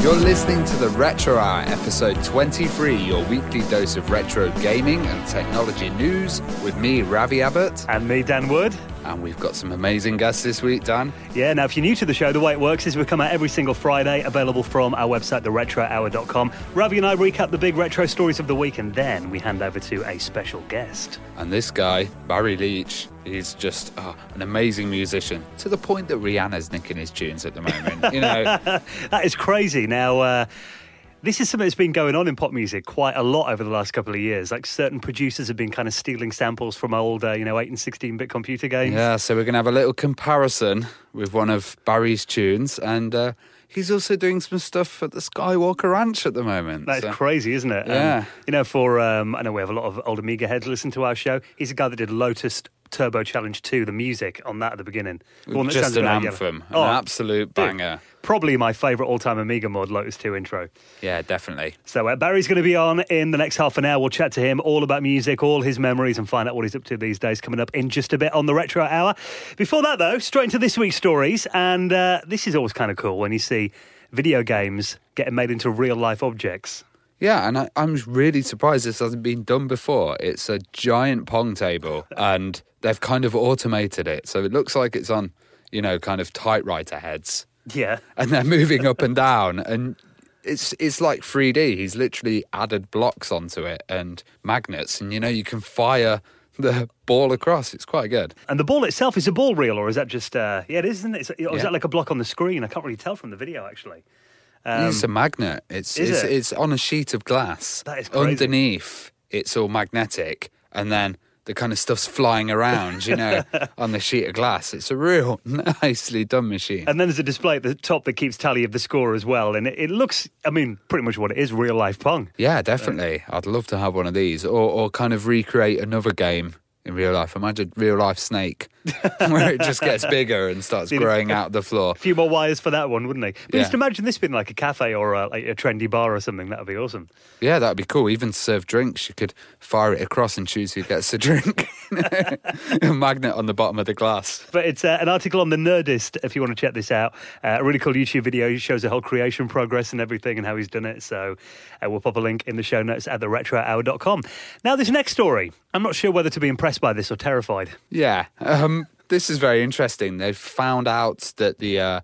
You're listening to the Retro Hour, episode 23, your weekly dose of retro gaming and technology news with me, Ravi Abbott. And me, Dan Wood. And we've got some amazing guests this week, Dan. Yeah, now if you're new to the show, the way it works is we come out every single Friday, available from our website, theretrohour.com. Ravi and I recap the big retro stories of the week, and then we hand over to a special guest. And this guy, Barry Leitch, is just oh, an amazing musician to the point that Rihanna's nicking his tunes at the moment. You know, that is crazy. Now, uh, this is something that's been going on in pop music quite a lot over the last couple of years. Like certain producers have been kind of stealing samples from old, uh, you know, 8 and 16 bit computer games. Yeah, so we're going to have a little comparison with one of Barry's tunes. And uh, he's also doing some stuff at the Skywalker Ranch at the moment. That's so. crazy, isn't it? Yeah. Um, you know, for, um, I know we have a lot of old Amiga heads listen to our show. He's a guy that did Lotus Turbo Challenge 2, the music on that at the beginning. The Just an anthem, an oh, absolute banger. Dude, probably my favourite all time Amiga mod, Lotus 2 intro. Yeah, definitely. So uh, Barry's going to be on in the next half an hour. We'll chat to him all about music, all his memories, and find out what he's up to these days coming up in just a bit on the Retro Hour. Before that, though, straight into this week's stories. And uh, this is always kind of cool when you see video games getting made into real life objects. Yeah, and I, am really surprised this hasn't been done before. It's a giant pong table, and they've kind of automated it, so it looks like it's on, you know, kind of typewriter heads. Yeah, and they're moving up and down, and it's it's like 3D. He's literally added blocks onto it and magnets, and you know you can fire the ball across. It's quite good. And the ball itself is a ball reel, or is that just? Uh, yeah, it is, isn't it? Is, yeah. that like a block on the screen? I can't really tell from the video actually. Um, it's a magnet. It's it's, it? it's on a sheet of glass. That is crazy. Underneath, it's all magnetic, and then the kind of stuff's flying around, you know, on the sheet of glass. It's a real nicely done machine. And then there's a display at the top that keeps tally of the score as well. And it, it looks, I mean, pretty much what it is real life Pong. Yeah, definitely. I'd love to have one of these or, or kind of recreate another game in real life. Imagine real life snake where it just gets bigger and starts growing out the floor. A few more wires for that one, wouldn't they? But yeah. just imagine this being like a cafe or a, like a trendy bar or something. That would be awesome. Yeah, that'd be cool. Even to serve drinks, you could fire it across and choose who gets the drink. a magnet on the bottom of the glass. But it's uh, an article on the Nerdist if you want to check this out. Uh, a really cool YouTube video. Shows the whole creation progress and everything and how he's done it. So uh, we'll pop a link in the show notes at theretrohour.com. Now, this next story, I'm not sure whether to be impressed by this or terrified. Yeah. Um, this is very interesting. They've found out that the uh,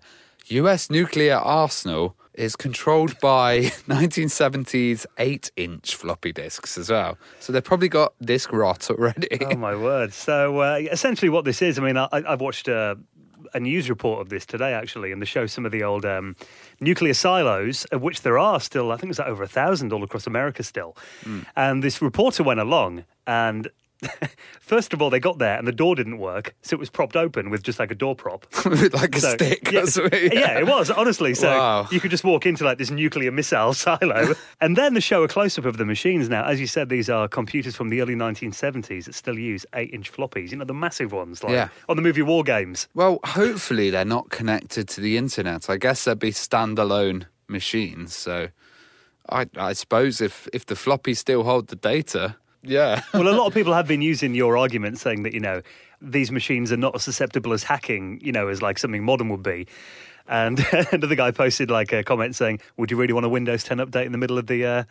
US nuclear arsenal is controlled by 1970s 8 inch floppy disks as well. So they've probably got disk rot already. Oh, my word. So uh, essentially, what this is I mean, I, have watched. Uh, a news report of this today, actually, and they show some of the old um, nuclear silos, of which there are still, I think it's like over a thousand all across America still. Mm. And this reporter went along and First of all, they got there and the door didn't work, so it was propped open with just like a door prop, like a stick. Yeah, yeah. yeah, it was honestly. So wow. you could just walk into like this nuclear missile silo, and then they show a close up of the machines. Now, as you said, these are computers from the early 1970s that still use eight-inch floppies. You know, the massive ones, like yeah. on the movie War Games. Well, hopefully they're not connected to the internet. I guess they'd be standalone machines. So. I, I suppose if, if the floppies still hold the data, yeah. well, a lot of people have been using your argument saying that, you know, these machines are not as susceptible as hacking, you know, as like something modern would be. And another guy posted like a comment saying, "Would you really want a Windows 10 update in the middle of the uh,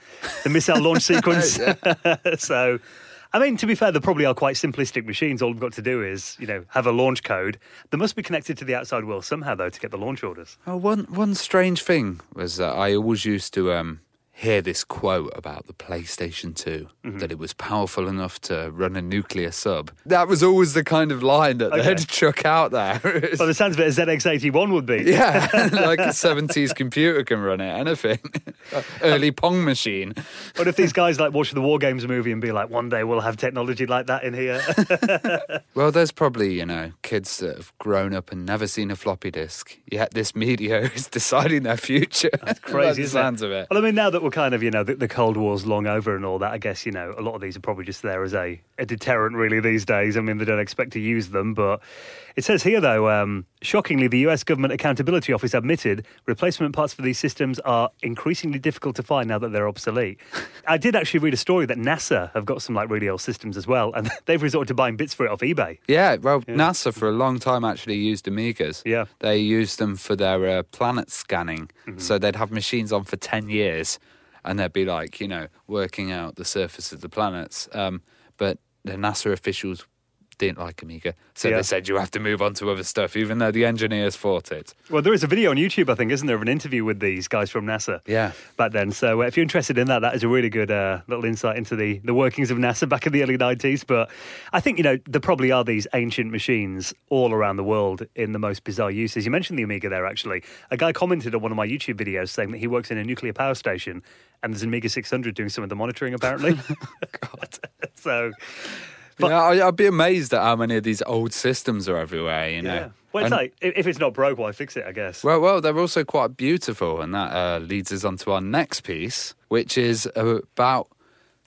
the missile launch sequence?" so, I mean, to be fair, they probably are quite simplistic machines. All we've got to do is, you know, have a launch code. They must be connected to the outside world somehow, though, to get the launch orders. Oh, one one strange thing was that I always used to um, hear this quote about the PlayStation 2 mm-hmm. that it was powerful enough to run a nuclear sub. That was always the kind of line that okay. they'd chuck out there. well, the sounds of it a ZX81 would be. Yeah, like a 70s computer can run it, anything. Early Pong machine. What if these guys like watch the War Games movie and be like, one day we'll have technology like that in here? well, there's probably, you know, kids that have grown up and never seen a floppy disk, yet this media is deciding their future. That's crazy, the sounds of it. Well, I mean, now that we're kind of, you know, the, the, Cold War's long over and all that, I guess, you know, a lot of these are probably just there as a, a deterrent, really, these days. I mean, they don't expect to use them. But it says here, though, um, shockingly, the US Government Accountability Office admitted replacement parts for these systems are increasingly difficult to find now that they're obsolete. I did actually read a story that NASA have got some, like, really old systems as well, and they've resorted to buying bits for it off eBay. Yeah, well, yeah. NASA for a long time actually used Amigas. Yeah. They used them for their uh, planet scanning. Mm-hmm. So they'd have machines on for 10 years and they'd be like, you know, working out the surface of the planets. Um, but the NASA officials didn't like Amiga, so yeah. they said you have to move on to other stuff, even though the engineers fought it. Well, there is a video on YouTube, I think, isn't there, of an interview with these guys from NASA? Yeah, back then. So uh, if you're interested in that, that is a really good uh, little insight into the the workings of NASA back in the early '90s. But I think you know there probably are these ancient machines all around the world in the most bizarre uses. You mentioned the Amiga there. Actually, a guy commented on one of my YouTube videos saying that he works in a nuclear power station and there's an Amiga 600 doing some of the monitoring apparently. God. so but, yeah, I'd be amazed at how many of these old systems are everywhere. You know. Yeah. Well, it's and, like if it's not broke, why fix it? I guess. Well, well, they're also quite beautiful, and that uh, leads us on to our next piece, which is about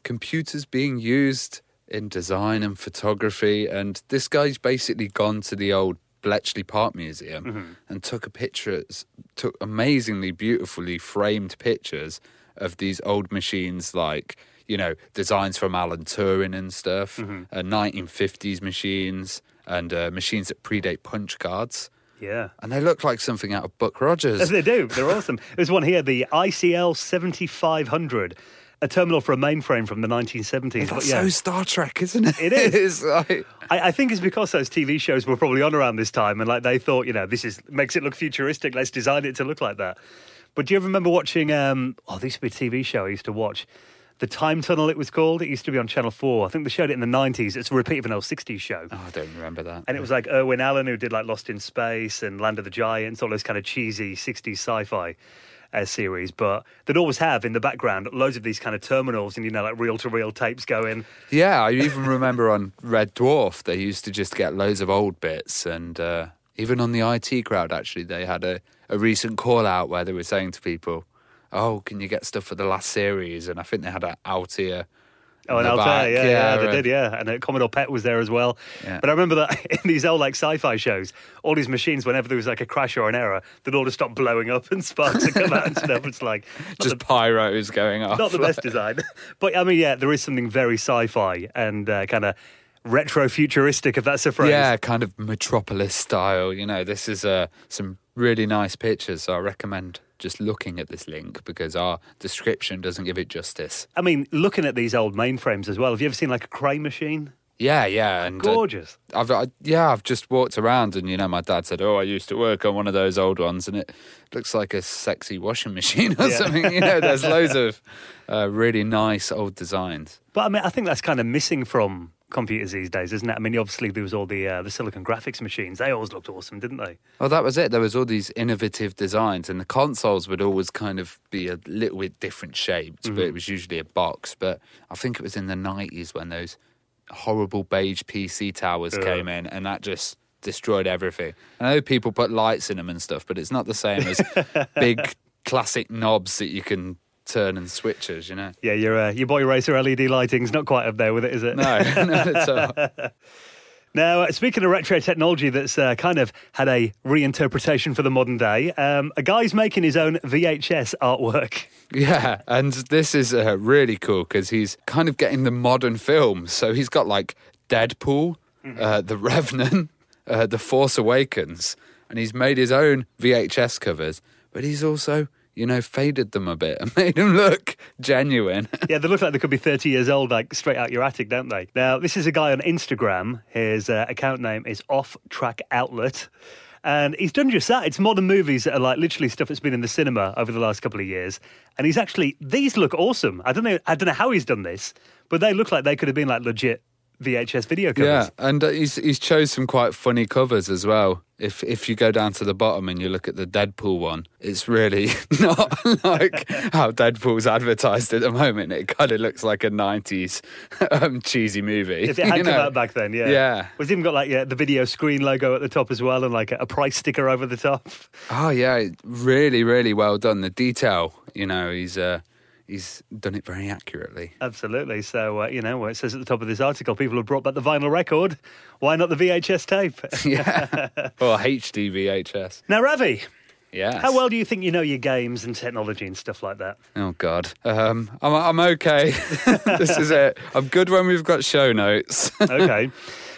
computers being used in design and photography. And this guy's basically gone to the old Bletchley Park Museum mm-hmm. and took a picture, took amazingly beautifully framed pictures of these old machines, like you know, designs from Alan Turing and stuff, mm-hmm. uh, 1950s machines, and uh, machines that predate punch cards. Yeah. And they look like something out of Buck Rogers. They do. They're awesome. There's one here, the ICL 7500 a terminal for a mainframe from the 1970s. That's yeah. so Star Trek, isn't it? It is. like... I, I, think it's because those TV shows were probably on around this time, and like they thought, you know, this is makes it look futuristic. Let's design it to look like that. But do you ever remember watching? Um, oh, this used to be a TV show I used to watch the Time Tunnel, it was called. It used to be on Channel 4. I think they showed it in the 90s. It's a repeat of an old 60s show. Oh, I don't remember that. And it was like Irwin Allen who did like Lost in Space and Land of the Giants, all those kind of cheesy 60s sci fi. Uh, series, but they'd always have in the background loads of these kind of terminals and you know like reel to reel tapes going. Yeah, I even remember on Red Dwarf they used to just get loads of old bits, and uh, even on the IT crowd actually they had a, a recent call out where they were saying to people, oh, can you get stuff for the last series? And I think they had an Altair. Oh, an Altair, yeah, yeah, yeah, they did, yeah. And uh, Commodore PET was there as well. Yeah. But I remember that in these old like sci-fi shows, all these machines, whenever there was like a crash or an error, they'd all just stop blowing up and sparks would come out and stuff. It's like just the, pyros going off. Not the best design, but I mean, yeah, there is something very sci-fi and uh, kind of retro futuristic, if that's a phrase. Yeah, kind of metropolis style. You know, this is uh, some really nice pictures. So I recommend just looking at this link because our description doesn't give it justice. I mean, looking at these old mainframes as well. Have you ever seen like a Cray machine? Yeah, yeah, and uh, gorgeous. Uh, I've I, yeah, I've just walked around, and you know, my dad said, "Oh, I used to work on one of those old ones, and it looks like a sexy washing machine or yeah. something." You know, there's loads of uh, really nice old designs. But I mean, I think that's kind of missing from computers these days, isn't it? I mean, obviously there was all the uh, the silicon graphics machines. They always looked awesome, didn't they? Well, that was it. There was all these innovative designs, and the consoles would always kind of be a little bit different shaped, mm-hmm. but it was usually a box. But I think it was in the nineties when those horrible beige PC towers yeah. came in, and that just destroyed everything. I know people put lights in them and stuff, but it's not the same as big classic knobs that you can turn and switches, you know. Yeah, your uh, your boy racer LED lighting's not quite up there with it, is it? No, not at all. Now, uh, speaking of retro technology that's uh, kind of had a reinterpretation for the modern day, um, a guy's making his own VHS artwork. Yeah, and this is uh, really cool because he's kind of getting the modern film. So he's got like Deadpool, mm-hmm. Uh, The Revenant, uh, The Force Awakens, and he's made his own VHS covers, but he's also you know, faded them a bit and made them look genuine. yeah, they look like they could be 30 years old, like straight out your attic, don't they? Now, this is a guy on Instagram. His uh, account name is Off Track Outlet. And he's done just that. It's modern movies that are like literally stuff that's been in the cinema over the last couple of years. And he's actually, these look awesome. I don't know, I don't know how he's done this, but they look like they could have been like legit VHS video covers. Yeah, and uh, he's he's chose some quite funny covers as well. If if you go down to the bottom and you look at the Deadpool one, it's really not like how Deadpool's advertised at the moment. It kind of looks like a '90s um, cheesy movie. If it had come know? out back then, yeah, yeah. Was even got like yeah, the video screen logo at the top as well, and like a, a price sticker over the top. Oh yeah, really, really well done. The detail, you know, he's. Uh, he's done it very accurately. Absolutely. So, uh, you know, it says at the top of this article, people have brought back the vinyl record. Why not the VHS tape? Yeah. or HD VHS. now, Ravi, Yes. how well do you think you know your games and technology and stuff like that? Oh God. Um, I'm I'm okay. this is it. I'm good when we've got show notes. Okay.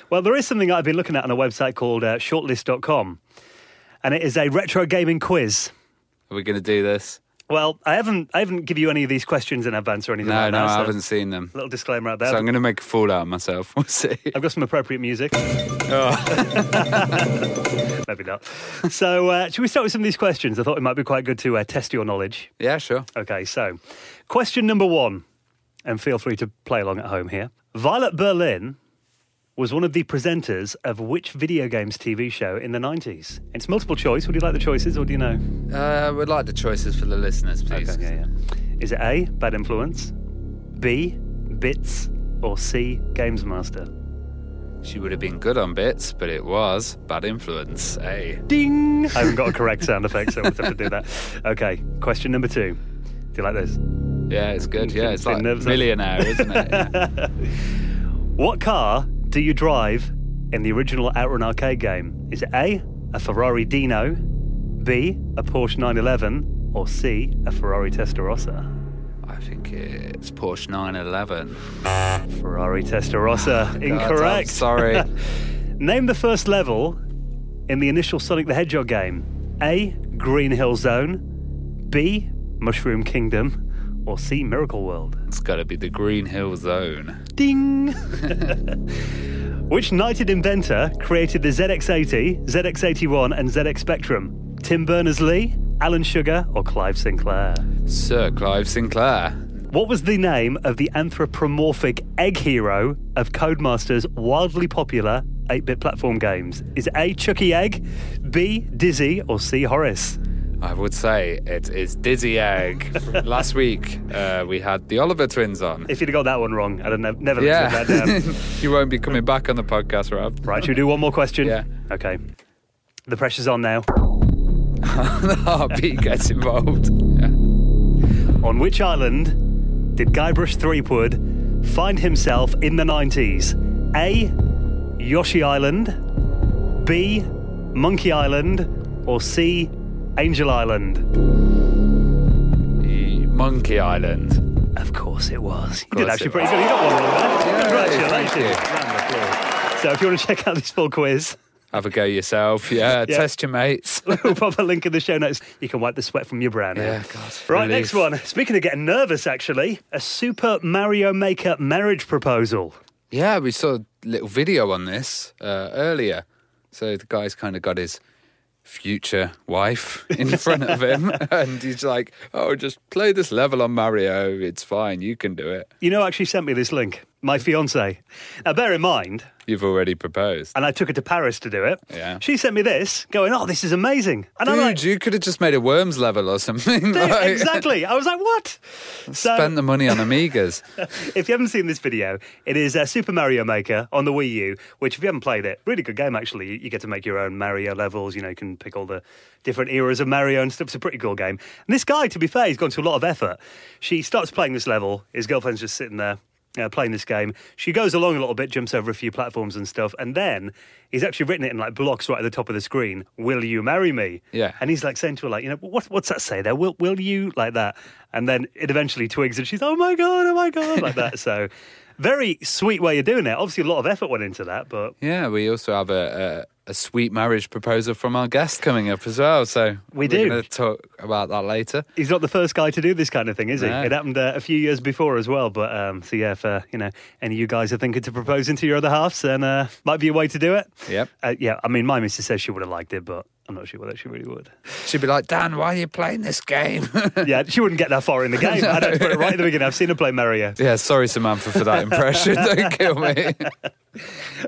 well, there is something I've been looking at on a website called uh, shortlist.com, and it is a retro gaming quiz. Are we going to do this? Well, I haven't I haven't given you any of these questions in advance or anything No, like no, that. I so haven't seen them. Little disclaimer out there. So I'm going to make a fool out of myself. We'll see. I've got some appropriate music. Oh. Maybe not. So, uh, should we start with some of these questions? I thought it might be quite good to uh, test your knowledge. Yeah, sure. Okay, so question number one, and feel free to play along at home here. Violet Berlin was one of the presenters of which video games TV show in the 90s? It's multiple choice. Would you like the choices or do you know? Uh, we'd like the choices for the listeners, please. Okay, yeah, yeah. Is it A, Bad Influence, B, Bits, or C, Games Master? She would have been good on bits, but it was bad influence. Hey. Ding! I haven't got a correct sound effect, so we'll have to do that. Okay, question number two. Do you like this? Yeah, it's good. Yeah, it's like millionaire, isn't it? Yeah. What car do you drive in the original Outrun arcade game? Is it A, a Ferrari Dino, B, a Porsche 911, or C, a Ferrari Testarossa? I think it's Porsche 911. Ferrari Testarossa. Ah, God, Incorrect. Sorry. Name the first level in the initial Sonic the Hedgehog game. A, Green Hill Zone, B, Mushroom Kingdom, or C, Miracle World? it's got to be the Green Hill Zone. Ding! Which knighted inventor created the ZX80, ZX81, and ZX Spectrum? Tim Berners Lee, Alan Sugar, or Clive Sinclair? Sir Clive Sinclair. What was the name of the anthropomorphic egg hero of Codemaster's wildly popular 8 bit platform games? Is it A. Chuckie Egg, B. Dizzy, or C. Horace? I would say it is Dizzy Egg. Last week uh, we had the Oliver twins on. If you'd have got that one wrong, I'd have nev- never Yeah. that down. you won't be coming back on the podcast, Rob. right, should we do one more question? Yeah. Okay. The pressure's on now. the heartbeat gets involved. Yeah. On which island did Guybrush Threepwood find himself in the 90s? A. Yoshi Island, B. Monkey Island, or C. Angel Island? Monkey Island. Of course it was. You did actually pretty was. good. You got one wrong there. Yeah, Congratulations. thank you. Round of applause. So if you want to check out this full quiz, Have a go yourself. Yeah, Yeah. test your mates. we'll pop a link in the show notes. You can wipe the sweat from your brow now. Yeah, God. Right, Relief. next one. Speaking of getting nervous, actually, a Super Mario Maker marriage proposal. Yeah, we saw a little video on this uh, earlier. So the guy's kind of got his future wife in front of him, and he's like, "Oh, just play this level on Mario. It's fine. You can do it. You know, actually sent me this link. My fiance. Now, bear in mind, You've already proposed." and I took her to Paris to do it. Yeah. She sent me this, going, "Oh, this is amazing," and I'm Dude, like, you could have just made a Worms level or something. "Dude, like, exactly. I was like, "What?" So, Spend the money on Amigas. if you haven't seen this video, it is uh, Super Mario Maker on the Wii U. Which, if you haven't played it, really good game. Actually, you, you get to make your own Mario levels. You know, you can pick all the different eras of Mario and stuff. It's a pretty cool game. And this guy, to be fair, he's gone to a lot of effort. She starts playing this level. His girlfriend's just sitting there. Uh, playing this game, she goes along a little bit, jumps over a few platforms and stuff, and then he's actually written it in like blocks right at the top of the screen. Will you marry me? Yeah. and he's like saying to her, like, you know, what, what's that say there? Will, will you like that? And then it eventually twigs, and she's, oh my god, oh my god, like that. So, very sweet way of doing it. Obviously, a lot of effort went into that, but Yeah, we also have a, a, a sweet marriage proposal from our guest coming up as well. So We do. going to talk about that later. he's not the first guy to do this kind of thing, is he? No. It happened uh, a few years before as well. But um, so yeah, if uh, you know any of you guys are thinking to propose into your other halves, then uh, might be a way to do it. Yep. Uh, yeah, I mean, my missus says she would have liked it, but I'm not sure whether she really would. She'd be like, Dan, why are you playing this game? yeah, she wouldn't get that far in the game. I don't put it right at the beginning. I've seen her play Mario. yeah, sorry, Samantha, for that impression. Don't kill me.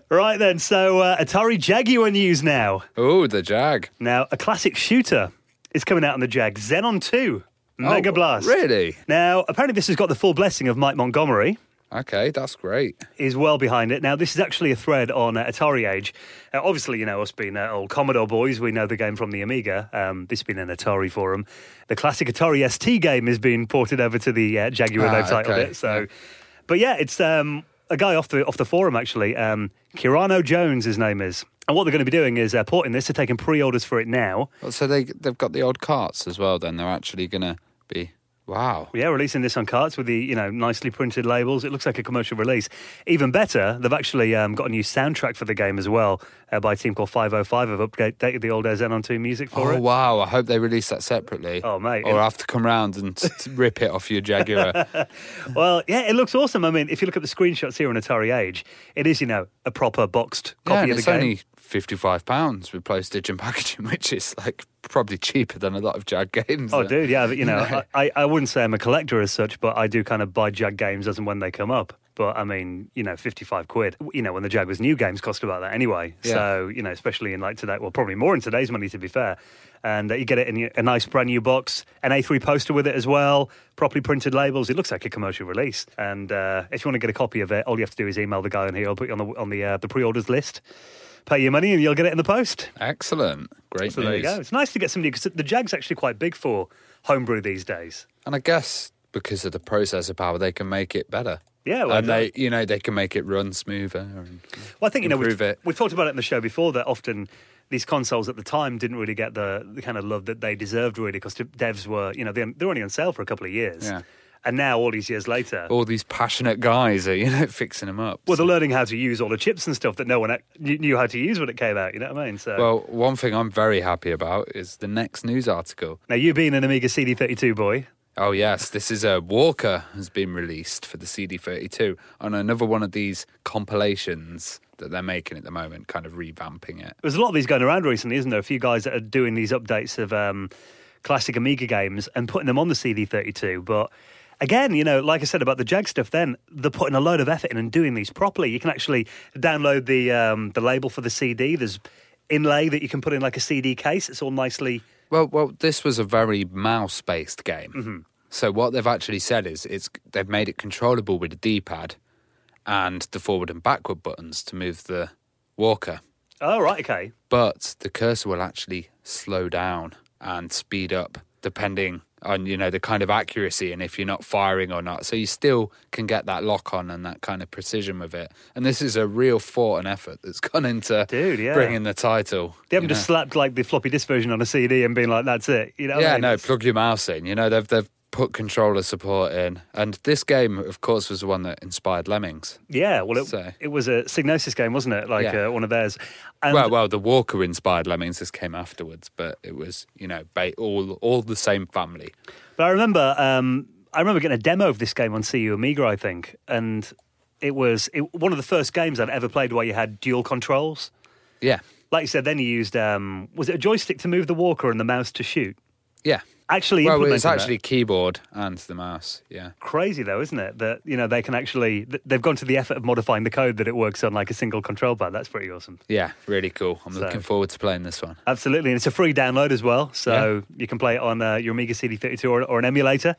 Right then, so uh, Atari Jaguar news now. Oh, the Jag. Now, a classic shooter is coming out on the Jag, Xenon 2, Mega Oh, Blast. Really? Now, apparently, this has got the full blessing of Mike Montgomery. Okay, that's great. is well behind it. Now, this is actually a thread on uh, Atari Age. Uh, obviously, you know, us being uh, old Commodore boys, we know the game from the Amiga. Um, this been an Atari forum. The classic Atari ST game is being ported over to the uh, Jaguar, Ah, they've titled okay, it. So, yeah. But yeah, it's um, a guy off the off the forum, actually. Um, Kirano Jones, his name is. And what they're going to be doing is uh, porting this. They're taking pre orders for it now. Well, So they they've got the old carts as well. Then they're actually gonna be wow. Yeah, releasing this on carts with the you know nicely printed labels. It looks like a commercial release. Even better, they've actually um, got a new soundtrack for the game as well uh, by a team called 505. Have updated the old uh, Xenon 2 music for Oh it. Oh wow! I hope they release that separately. Oh, mate. Or I have to come round and rip it off your Jaguar. Well, yeah, it looks awesome. I mean, if you look at the screenshots here on Atari Age, it is you know a proper boxed copy and of the it's game. only fifty-five pounds with postage and packaging, which is like probably cheaper than a lot of Jag games. Oh, dude, yeah, but, you know. I, I wouldn't say I'm a collector as such, but I do kind of buy Jag games as and when they come up. But I mean, you know, 55 quid, you know, when the Jag was new games cost about that anyway. Yeah. So, you know, especially in like today, well, probably more in today's money, to be fair. And uh, you get it in a nice brand new box, an A3 poster with it as well, properly printed labels. It looks like a commercial release. And uh, if you want to get a copy of it, all you have to do is email the guy on here. I'll put you on the on the uh, the pre-orders list. Pay your money, and you'll get it in the post. Excellent, great So news. there you go. It's nice to get somebody because the Jag's actually quite big for homebrew these days. And I guess because of the processor power, they can make it better. Yeah, well, and they, you know, they can make it run smoother. And, Well, I think you know we've, it. we've talked about it in the show before that often these consoles at the time didn't really get the, the kind of love that they deserved really because devs were you know they they're only on sale for a couple of years, Yeah. And now all these years later, all these passionate guys are, you know, fixing them up. well they're learning how to use all the chips and stuff that no one knew knew how to use when it came out. You know what I mean? So Well, one thing I'm very happy about is the next news article. now you being an Amiga CD32 boy, Oh yes, this is a Walker has been released for the CD32 on another one of these compilations that they're making at the moment, kind of revamping it. there's a lot of these going around recently, isn't there? A few guys that are doing these updates of um, classic Amiga games and putting them on the CD32, but. Again, you know, like I said about the Jag stuff, then they're putting a load of effort in and doing these properly. You can actually download the um, the label for the CD. There's inlay that you can put in like a CD case. It's all nicely. Well, well, this was a very mouse-based game. Mm-hmm. So what they've actually said is it's they've made it controllable with a D-pad and the forward and backward buttons to move the Walker. Oh right, okay. but the cursor will actually slow down and speed up depending on you know the kind of accuracy and if you're not firing or not so you still can get that lock on and that kind of precision with it and this is a real thought and effort that's gone into Dude, yeah. bringing the title They haven't just know. slapped like the floppy disk version on a CD and been like, "That's it." You know? what I yeah mean? no plug your mouse in you know they've they've put controller support in and this game of course was the one that inspired lemmings Yeah, well, it, So- it was a Psygnosis game, wasn't it? Like Yeah. uh, one of theirs. And well, well, the Walker inspired Lemmings. This came afterwards, but it was, you know, ba- all all the same family. But I remember, um, I remember getting a demo of this game on CU Amiga, I think, and it was it, one of the first games I'd ever played where you had dual controls. Yeah, Like you said, then you used um, was it a joystick to move the walker and the mouse to shoot? yeah. Actually, Well, it's actually keyboard and the mouse. Yeah, crazy though, isn't it? That you know they can actually they've gone to the effort of modifying the code that it works on like a single control pad. That's pretty awesome. yeah, really cool. I'm So- looking forward to playing this one. Absolutely, and it's a free download as well, so you can play it on uh, your Amiga CD32 or, or an emulator.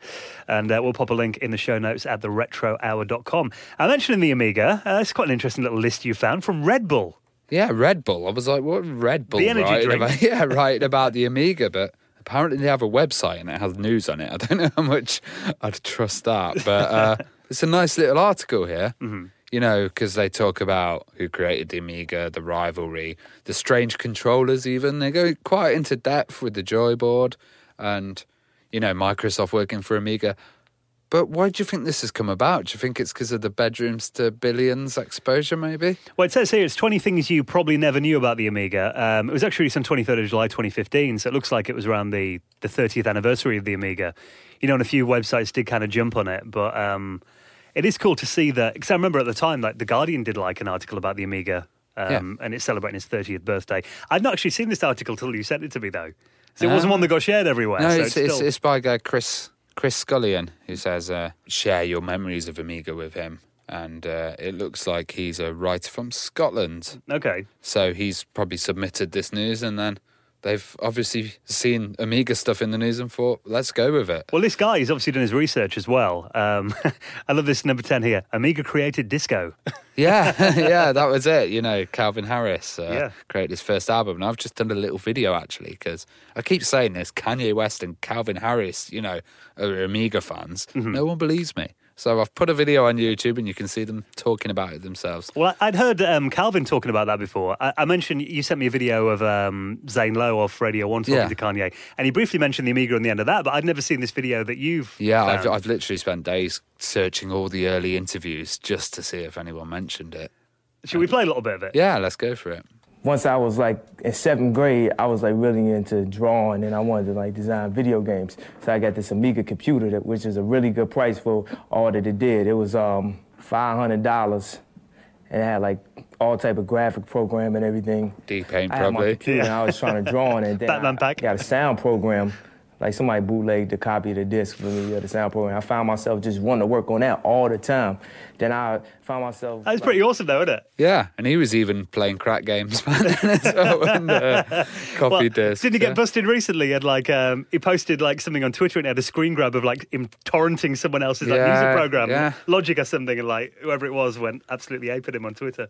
And uh, we'll pop a link in the show notes at theretrohour.com. I mentioned in the Amiga, uh, it's quite an interesting little list you found from Red Bull. Yeah, Red Bull. I was like, what Red Bull? The energy drink. About, yeah, writing about the Amiga, but apparently they have a website and it has news on it. I don't know how much I'd trust that, but uh, it's a nice little article here. Mm-hmm. You know, because they talk about who created the Amiga, the rivalry, the strange controllers. Even they go quite into depth with the Joyboard, and you know, Microsoft working for Amiga. But why do you think this has come about? Do you think it's because of the bedrooms to billions exposure, maybe? Well, it says here it's 20 things you probably never knew about the Amiga. Um, it was actually released on 23rd of July 2015, so it looks like it was around the, the 30th anniversary of the Amiga. You know, and a few websites did kind of jump on it, but um, it is cool to see that. Because I remember at the time, like The Guardian did like an article about the Amiga, um, and it's celebrating its 30th birthday. I'd not actually seen this article till you sent it to me, though. So it wasn't Ah. one that got shared everywhere. No, so it's, it's, still- it's by a guy Chris Chris Scullion who says uh, share your memories of Amiga with him, and uh, it looks like he's a writer from Scotland. okay. So he's probably submitted this news, and then they've obviously seen Amiga stuff in the news and thought, let's go with it. Well, this guy has obviously done his research as well. Um, I love this number 10 here Amiga created disco. yeah, yeah, that was it. You know, Calvin Harris uh, Yeah. created his first album, and I've just done a little video actually because I keep saying this: Kanye West and Calvin Harris, you know, are Amiga fans. Mm-hmm. No one believes me, so I've put a video on YouTube, and you can see them talking about it themselves. Well, I'd heard um, Calvin talking about that before. I, I mentioned you sent me a video of um, Zane Lowe off Radio One talking Yeah. to Kanye, and he briefly mentioned the Amiga on the end of that, but I'd never seen this video that you've. Yeah, I've. I've literally spent days searching all the early interviews just to see if anyone mentioned it. Should we play a little bit of it? Yeah, let's go for it. Once I was like in seventh grade, I was like really into drawing and I wanted to like design video games. So I got this Amiga computer, that, which is a really good price for all that it did. It was um, $500 and it had like all type of graphic program and everything. D-Paint, I had my probably. computer and I was trying to draw on it. And then Batman I pack. got a sound program. Like somebody bootlegged the copy of the disc for me, of the sound program. I found myself just wanting to work on that all the time. Then I found myself. That's pretty awesome, though, isn't it? Yeah, and he was even playing crack games back then as well. And, uh, copy Well, discs. didn't he get busted recently? He had like um, he posted like something on Twitter and he had a screen grab of like him torrenting someone else's like Yeah, music program, yeah. Logic or something, and like whoever it was went absolutely ape at him on Twitter.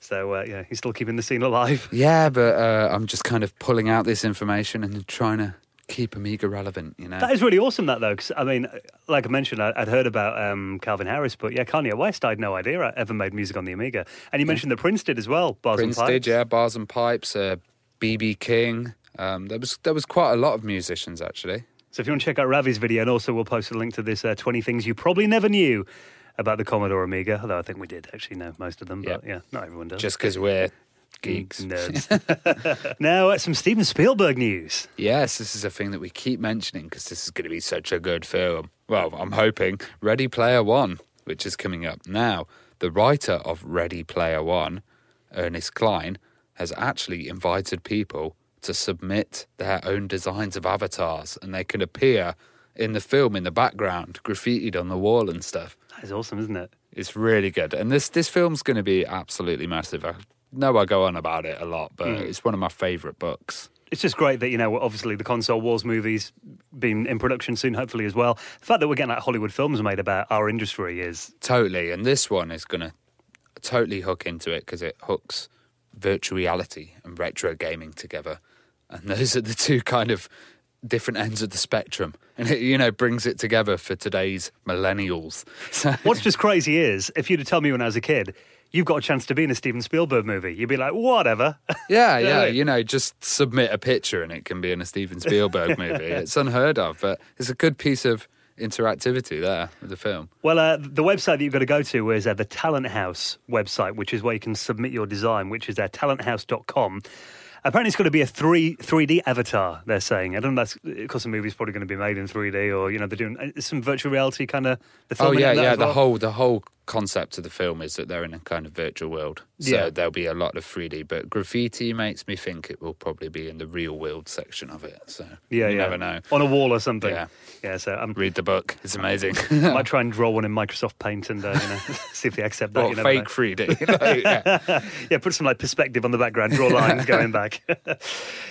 So uh, yeah, he's still keeping the scene alive. Yeah, but uh, I'm just kind of pulling out this information and trying to keep Amiga relevant, you know? That is really awesome, that though, because I mean, like I mentioned, I, I'd heard about um, Calvin Harris, but yeah, Kanye West, I had no idea I ever made music on the Amiga. And you mentioned that Prince did as well. Bars Prince and did, Pipes. yeah, Bars and Pipes, uh, BB King. Um, there was there was quite a lot of musicians actually. So if you want to check out Ravi's video, and also we'll post a link to this uh, 20 things you probably never knew about the Commodore Amiga, although I think we did actually know most of them, but Yeah. yeah, not everyone does. Just because we're geeks. Nerds. now, uh, some Steven Spielberg news. Yes, this is a thing that we keep mentioning because this is going to be such a good film. Well, I'm hoping Ready Player One, which is coming up now. The writer of Ready Player One, Ernest Cline, has actually invited people to submit their own designs of avatars, and they can appear in the film in the background, graffitied on the wall and stuff. That is awesome, isn't it? It's really good, and this this film's going to be absolutely massive. I know I go on about it a lot, but hmm. it's one of my favourite books. It's just great that, you know, obviously the console wars movies being in production soon, hopefully, as well. The fact that we're getting like Hollywood films made about our industry is Totally, and this one is going to totally hook into it because it hooks virtual reality and retro gaming together, and those are the two kind of different ends of the spectrum, and it you know brings it together for today's millennials. So What's just crazy is if you'd have told me when I was a kid, you've got a chance to be in a Steven Spielberg movie, you'd be like, whatever. yeah, You know what yeah, you know, just submit a picture and it can be in a Steven Spielberg movie. It's unheard of, but it's a good piece of interactivity there with the film. well, uh, the website that you've got to go to is uh, the Talent House website, which is where you can submit your design, which is uh, talenthouse.com. Apparently, it's going to be a three 3D avatar. They're saying. I don't know. That's because the movie's probably going to be made in 3D, or you know, they're doing uh, some virtual reality kind of. The thing. Oh yeah, yeah. The whole the whole concept of the film is that they're in a kind of virtual world. So Yeah. there'll be a lot of 3D, but graffiti makes me think it will probably be in the real world section of it. So Yeah, you yeah. never know. on a wall or something. Yeah. yeah. So I'm. Read the book; it's amazing. I might try and draw one in Microsoft Paint and uh, you know see if they accept that. or you never fake know. 3D. Like, yeah. yeah, put some like perspective on the background, draw lines going back.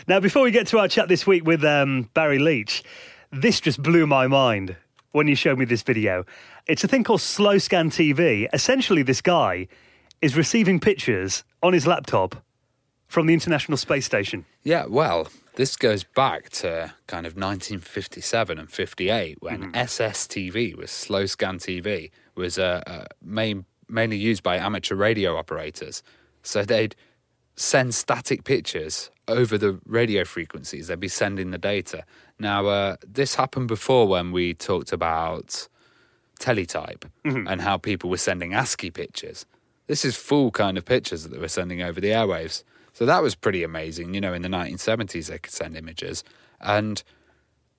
now, before we get to our chat this week with um, Barry Leitch, this just blew my mind when you showed me this video. It's a thing called Slow Scan TV. Essentially, this guy is receiving pictures on his laptop from the International Space Station. Yeah, well, this goes back to kind of 1957 and 58 when SSTV was slow scan TV was uh, uh, main, mainly used by amateur radio operators. So they'd send static pictures over the radio frequencies. They'd be sending the data. Now, uh, this happened before when we talked about teletype and how people were sending ASCII pictures. This is full kind of pictures that they were sending over the airwaves. So that was pretty amazing. You know, in the 1970s, they could send images. And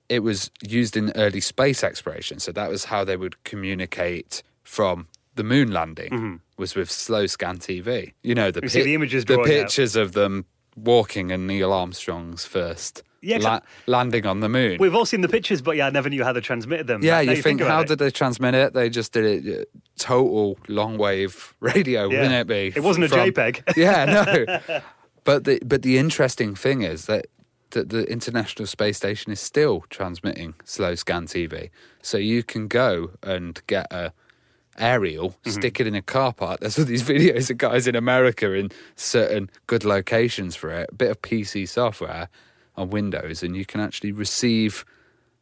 it was used in early space exploration. So that was how they would communicate from the moon landing was with slow scan TV. You know, the. You see the images the drawing out. pictures of them walking and Neil Armstrong's first Yeah, la- landing on the moon. We've all seen the pictures, but yeah, I never knew how they transmitted them. Yeah, Now you think, about how it. did they transmit it? They just did it uh, total long wave radio, Yeah. wouldn't it be? It wasn't a From- JPEG. yeah, no. But the but the interesting thing is that that the International Space Station is still transmitting slow scan TV. So you can go and get a aerial, stick it in a car park. There's all these videos of guys in America in certain good locations for it, a bit of PC software on Windows, and you can actually receive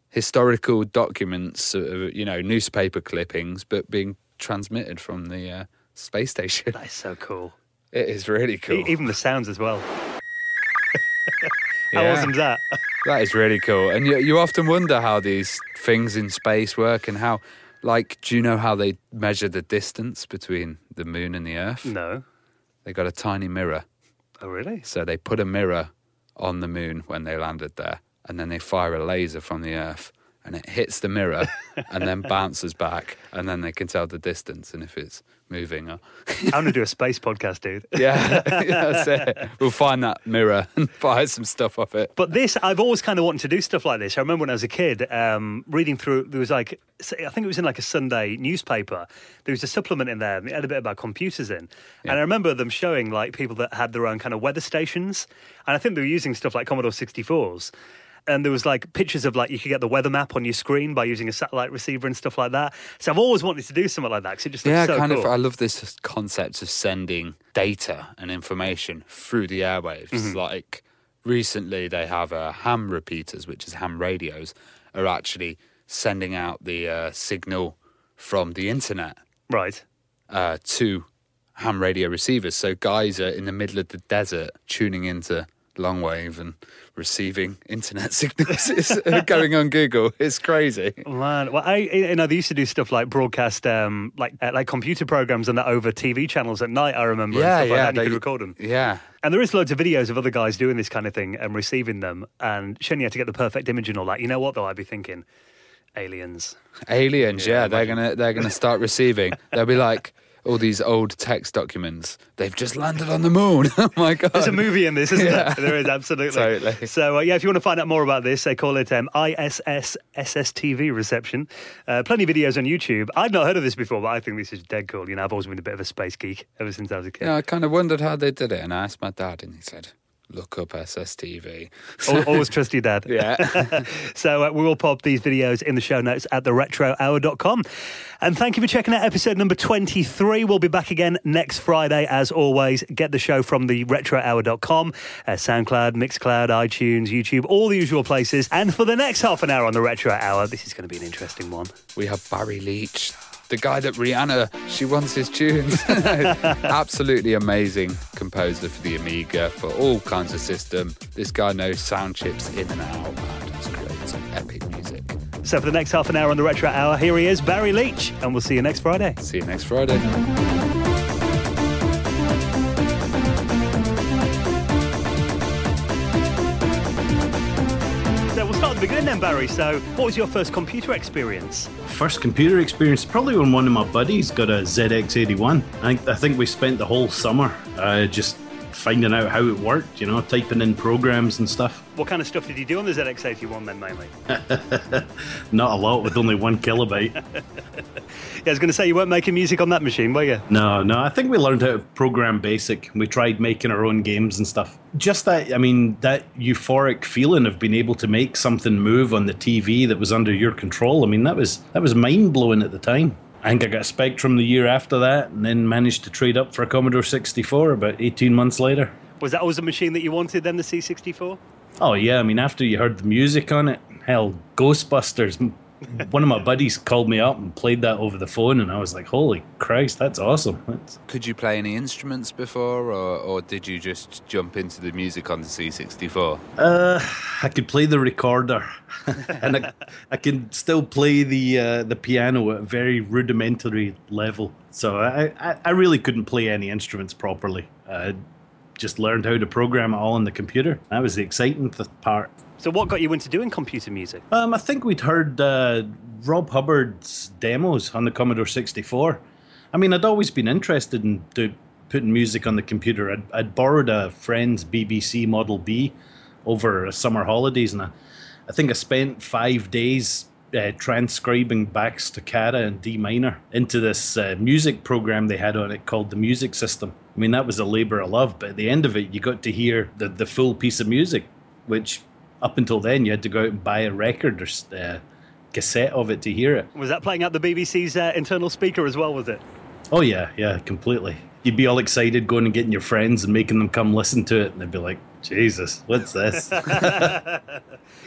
historical documents, uh, you know, newspaper clippings, but being transmitted from the uh, space station. That is so cool. It is really cool. E- Even the sounds as well. How Yeah. awesome is that? That is really cool. And you, you often wonder how these things in space work and how, like, do you know how they measure the distance between the moon and the Earth? No. They got a tiny mirror. Oh, really? So they put a mirror on the moon when they landed there, and then they fire a laser from the Earth, and it hits the mirror and then bounces back, and then they can tell the distance and if it's moving or. I'm going to do a space podcast, dude. yeah, that's it. We'll find that mirror and buy some stuff off it. But this, I've always kind of wanted to do stuff like this. I remember when I was a kid, um, reading through, there was like, I think it was in like a Sunday newspaper. There was a supplement in there, and it had a bit about computers in. And I remember them showing like people that had their own kind of weather stations. And I think they were using stuff like Commodore 64s. And there was like pictures of like you could get the weather map on your screen by using a satellite receiver and stuff like that. So I've always wanted to do something like that because it just looks Yeah, so kind cool. of. I love this concept of sending data and information through the airwaves. Mm-hmm. Like recently, they have uh, ham repeaters, which is ham radios, are actually sending out the uh, signal from the internet right. uh, to ham radio receivers. So guys are in the middle of the desert tuning into longwave and receiving internet signals. Uh, going on Google. It's crazy. Man, well, I you know they used to do stuff like broadcast, um, like uh, like computer programs and that over TV channels at night. I remember, Yeah, and stuff like yeah, that, and you could record them. Yeah. And there is loads of videos of other guys doing this kind of thing and receiving them, and how to get the perfect image and all that. You know what though? I'd be thinking, aliens. Aliens, yeah, they're gonna they're gonna start receiving. They'll be like all these old text documents. They've just landed on the moon. oh my god! There's a movie in this, isn't Yeah. there? There is absolutely. Totally. So uh, yeah, if you want to find out more about this, they call it um, ISS SSTV reception. Uh, plenty of videos on YouTube. I'd not heard of this before, but I think this is dead cool. You know, I've always been a bit of a space geek ever since I was a kid. Yeah, I kind of wondered how they did it, and I asked my dad, and he said, "Look up SSTV." Always trust your dad. Yeah. So uh, we will pop these videos in the show notes at theretrohour.com. And thank you for checking out episode number 23. We'll be back again next Friday, as always. Get the show from the retrohour.com, uh, SoundCloud, Mixcloud, iTunes, YouTube, all the usual places. And for the next half an hour on the Retro Hour, this is going to be an interesting one. we have Barry Leitch, the guy that Rihanna she wants his tunes. Absolutely amazing composer for the Amiga for all kinds of system. This guy knows sound chips in and out and created some epic music. So for the next half an hour on the Retro Hour, here he is, Barry Leitch, and we'll see you next Friday. See you next Friday. So we'll start at the beginning then, Barry. So what was your first computer experience? First computer experience, probably when one of my buddies got a ZX81. I think, I think we spent the whole summer uh, just finding out how it worked, you know, typing in programs and stuff. What kind of stuff did you do on the ZX81 then, mainly? Not a lot with only one kilobyte. Yeah, I was going to say you weren't making music on that machine, were you? No, no, I think we learned how to program basic. We tried making our own games and stuff. Just that, I mean, that euphoric feeling of being able to make something move on the TV that was under your control. I mean, that was that was mind blowing at the time. I think I got a Spectrum the year after that, and then managed to trade up for a Commodore 64 about 18 months later. Was that always a machine that you wanted then, the C64? Oh yeah, I mean, after you heard the music on it, hell, Ghostbusters. One of my buddies called me up and played that over the phone, and I was like, "Holy Christ, that's awesome!" That's, Could you play any instruments before, or, or did you just jump into the music on the C64? Uh, I could play the recorder, and I, I can still play the uh, the piano at a very rudimentary level. So I, I, I really couldn't play any instruments properly. I just learned how to program it all on the computer. That was the exciting th- part. So what got you into doing computer music? Um, I think we'd heard uh, Rob Hubbard's demos on the Commodore 64. I mean, I'd always been interested in do, putting music on the computer. I'd, I'd borrowed a friend's BBC Model B over summer holidays, and I, I think I spent five days uh, transcribing Bach Toccata and D minor into this uh, music program they had on it called the Music System. I mean, that was a labor of love, but at the end of it, you got to hear the, the full piece of music, which up until then, you had to go out and buy a record or uh, cassette of it to hear it. Was that playing out the BBC's uh, internal speaker as well? Was it? Oh yeah, yeah, completely. You'd be all excited going and getting your friends and making them come listen to it, and they'd be like, "Jesus, what's this?" yeah,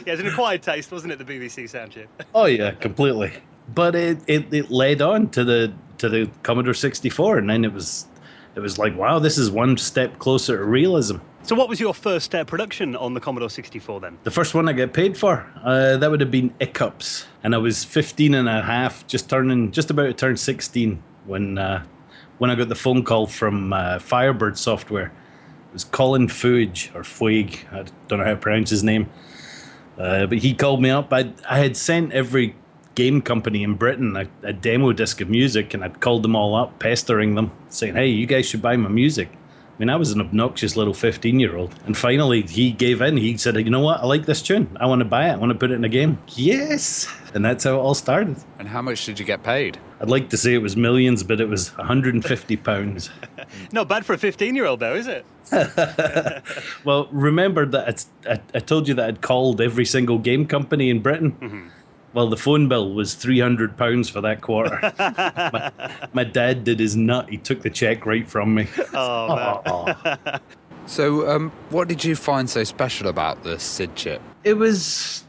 it's an acquired taste, wasn't it? The BBC sound chip. oh yeah, completely. But it, it, it led on to the to the Commodore 64, and then it was it was like, wow, this is one step closer to realism. So, what was your first uh, production on the Commodore 64 then? The first one I got paid for, uh, that would have been Ickups. And I was 15 and a half, just turning, just about to turn 16 when, uh, when I got the phone call from uh, Firebird Software. It was Colin Fuig, or Fuig, I don't know how to pronounce his name. Uh, but he called me up. I, I had sent every game company in Britain a, a demo disc of music, and I'd called them all up, pestering them, saying, hey, you guys should buy my music. I mean, I was an obnoxious little 15 year old. And finally, he gave in. He said, You know what? I like this tune. I want to buy it. I want to put it in a game. Yes. And that's how it all started. And how much did you get paid? I'd like to say it was millions, but it was 150 pounds. Not bad for a 15 year old, though, is it? well, remember that I, I, told you that I'd called every single game company in Britain. Mm-hmm. Well, the phone bill was three hundred pounds for that quarter. my, my, dad did his nut. He took the check right from me. Oh, so, um, what did you find so special about the SID chip? It was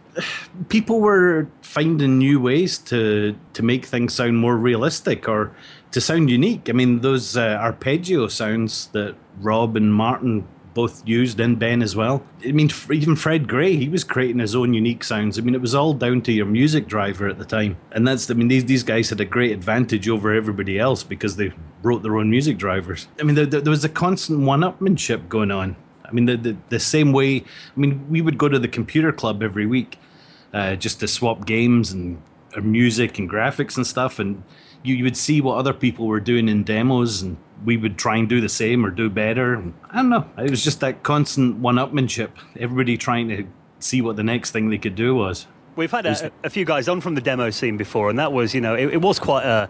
people were finding new ways to to make things sound more realistic or to sound unique. I mean, those uh, arpeggio sounds that Rob and Martin both used and Ben as well. I mean, even Fred Gray, he was creating his own unique sounds. I mean, it was all down to your music driver at the time, and that's I mean these these guys had a great advantage over everybody else because they wrote their own music drivers. I mean, there, there was a constant one-upmanship going on. I mean, the, the, the same way. I mean, we would go to the computer club every week uh, just to swap games and music and graphics and stuff, and you, you would see what other people were doing in demos and we would try and do the same or do better. I don't know. It was just that constant one-upmanship. Everybody trying to see what the next thing they could do was. We've had a, a few guys on from the demo scene before, and that was, you know, it, it was quite a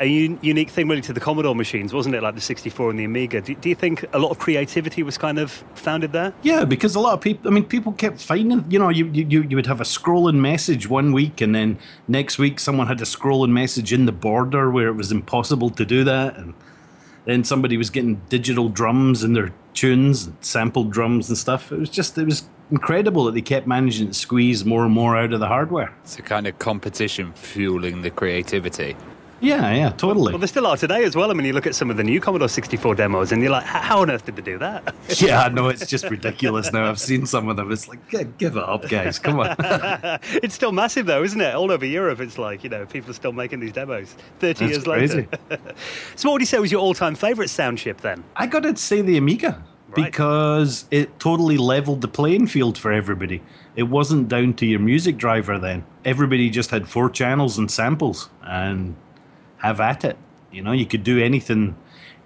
a un- unique thing really to the Commodore machines, wasn't it? Like the 64 and the Amiga. Do, do, you think a lot of creativity was kind of founded there? Yeah, because a lot of people, I mean, people kept finding, you know, you, you, you would have a scrolling message one week, and then next week someone had a scrolling message in the border where it was impossible to do that. And then somebody was getting digital drums in their tunes, sampled drums and stuff. It was just, it was incredible that they kept managing to squeeze more and more out of the hardware. It's a kind of competition fueling the creativity. Yeah, yeah, totally. Well, there still are today as well. I mean, you look at some of the new Commodore 64 demos and you're like, how on earth did they do that? yeah, no, it's just ridiculous now. I've seen some of them. It's like, give it up, guys. Come on. it's still massive, though, isn't it? All over Europe, it's like, you know, people are still making these demos 30 That's years crazy. later. so, what would you say was your all time favourite sound chip then? I got to say the Amiga. Right. Because it totally leveled the playing field for everybody. It wasn't down to your music driver then. Everybody just had four channels and samples, and have at it. You know, you could do anything,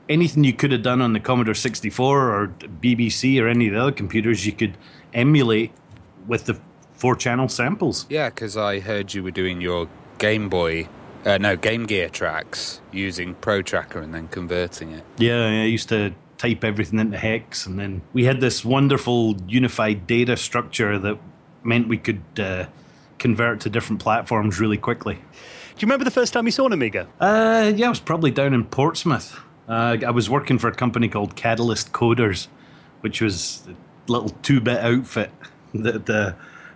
anything you could have done on the Commodore 64 or BBC or any of the other computers, you could emulate with the four channel samples. Yeah, because I heard you were doing your Game Boy, uh, no, Game Gear tracks using Pro Tracker and then converting it. Yeah, I used to type everything into hex, and then we had this wonderful unified data structure that meant we could uh, convert to different platforms really quickly. Do you remember the first time you saw an Amiga? Uh, yeah, I was probably down in Portsmouth. Uh, I was working for a company called Catalyst Coders, which was a little two bit outfit that uh,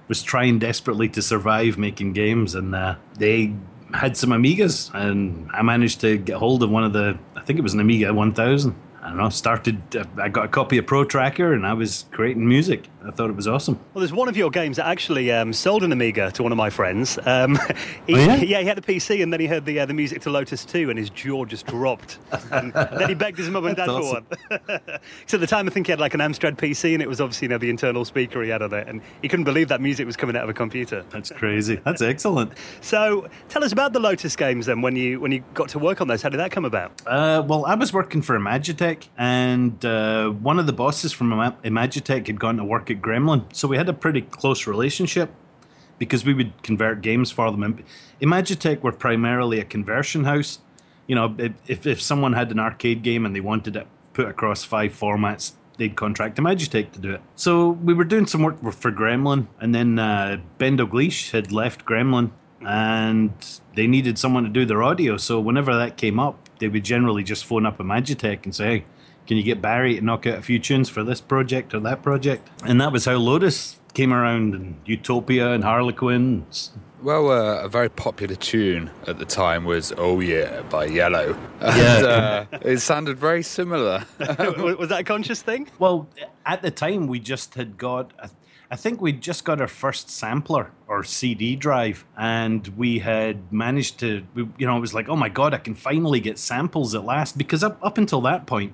was trying desperately to survive making games. And uh, they had some Amigas, and I managed to get hold of one of the, I think it was an Amiga 1000. I don't know, started, uh, I got a copy of Pro Tracker and I was creating music. I thought it was awesome. Well, there's one of your games that actually um, sold an Amiga to one of my friends. Um, he, oh, yeah? yeah, he had the PC and then he heard the, uh, the music to Lotus 2 and his jaw just dropped. and then he begged his mum and dad awesome. for one. so at the time, I think he had like an Amstrad PC and it was obviously you know, the internal speaker he had on it. And he couldn't believe that music was coming out of a computer. That's crazy. That's excellent. So tell us about the Lotus games then when you, when you got to work on those. How did that come about? Uh, well, I was working for Imagitech and uh, one of the bosses from Imagitech had gone to work at Gremlin. So we had a pretty close relationship because we would convert games for them. Imagitech were primarily a conversion house. You know, if, if someone had an arcade game and they wanted it put across five formats, they'd contracted Imagitech to do it. So we were doing some work for Gremlin, and then uh, Ben Dalglish had left Gremlin, and they needed someone to do their audio. So whenever that came up, they would generally just phone up Imagitech and say, "Hey, can you get Barry to knock out a few tunes for this project or that project?" And that was how Lotus came around, and Utopia and Harlequin. Well, uh, a very popular tune at the time was "Oh Yeah" by Yello. And, uh, it sounded very similar. was that a conscious thing? Well, at the time, we just had got. I think we'd just got our first sampler or CD drive, and we had managed to. You know, it was like, oh my god, I can finally get samples at last. Because up up until that point,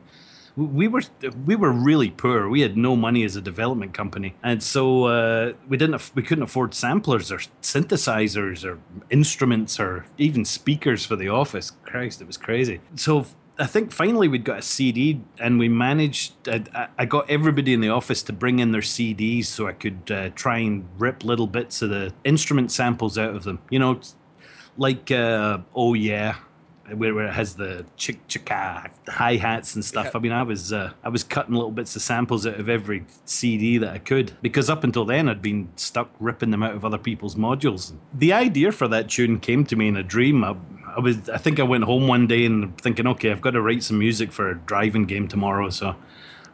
we were we were really poor. We had no money as a development company, and so uh, we didn't we couldn't afford samplers or synthesizers or instruments or even speakers for the office. Christ, it was crazy. So I think finally we'd got a CD, and we managed. I, I got everybody in the office to bring in their CDs so I could uh, try and rip little bits of the instrument samples out of them. You know, like uh, oh yeah where, where it has the chick chicka hi hats and stuff. I mean, I was uh, I was cutting little bits of samples out of every CD that I could because up until then I'd been stuck ripping them out of other people's modules. The idea for that tune came to me in a dream. I, I was I think I went home one day and thinking, okay, I've got to write some music for a driving game tomorrow, so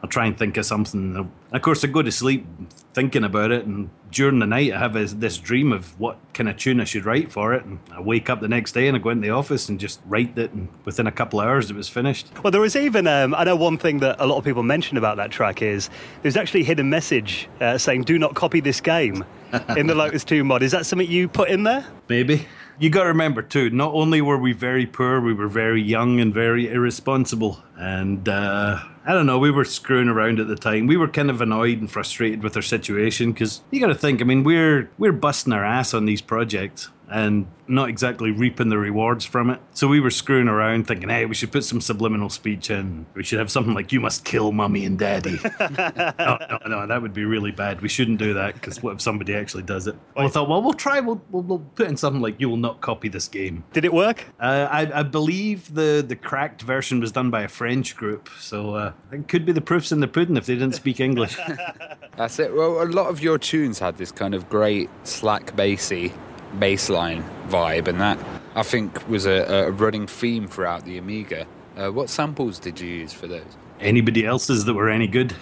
I'll try and think of something. Of course, I go to sleep thinking about it, and during the night, I have this dream of what kind of tune I should write for it. And I wake up the next day and I go into the office and just write it, and within a couple of hours, it was finished. Well, there was even, um, I know one thing that a lot of people mention about that track is there's actually a hidden message uh, saying, do not copy this game in the Lotus 2 mod. Is that something you put in there? Maybe. You got to remember, too, not only were we very poor, we were very young and very irresponsible. And, uh, I don't know, we were screwing around at the time. We were kind of annoyed and frustrated with our situation because you got to think, I mean, we're we're busting our ass on these projects and not exactly reaping the rewards from it. So we were screwing around thinking, hey, we should put some subliminal speech in. We should have something like, you must kill mummy and daddy. no, no, no, that would be really bad. We shouldn't do that because what if somebody actually does it? Well, I thought, well, we'll try, we'll, we'll, we'll, put in something like, you will not copy this game. Did it work? Uh, I, I, believe the, the cracked version was done by a French group. So uh, it could be the proofs in the pudding if they didn't speak English. That's it. Well, a lot of your tunes had this kind of great slack bassy bassline vibe, and that I think was a, a running theme throughout the Amiga. Uh, what samples did you use for those? Anybody else's that were any good.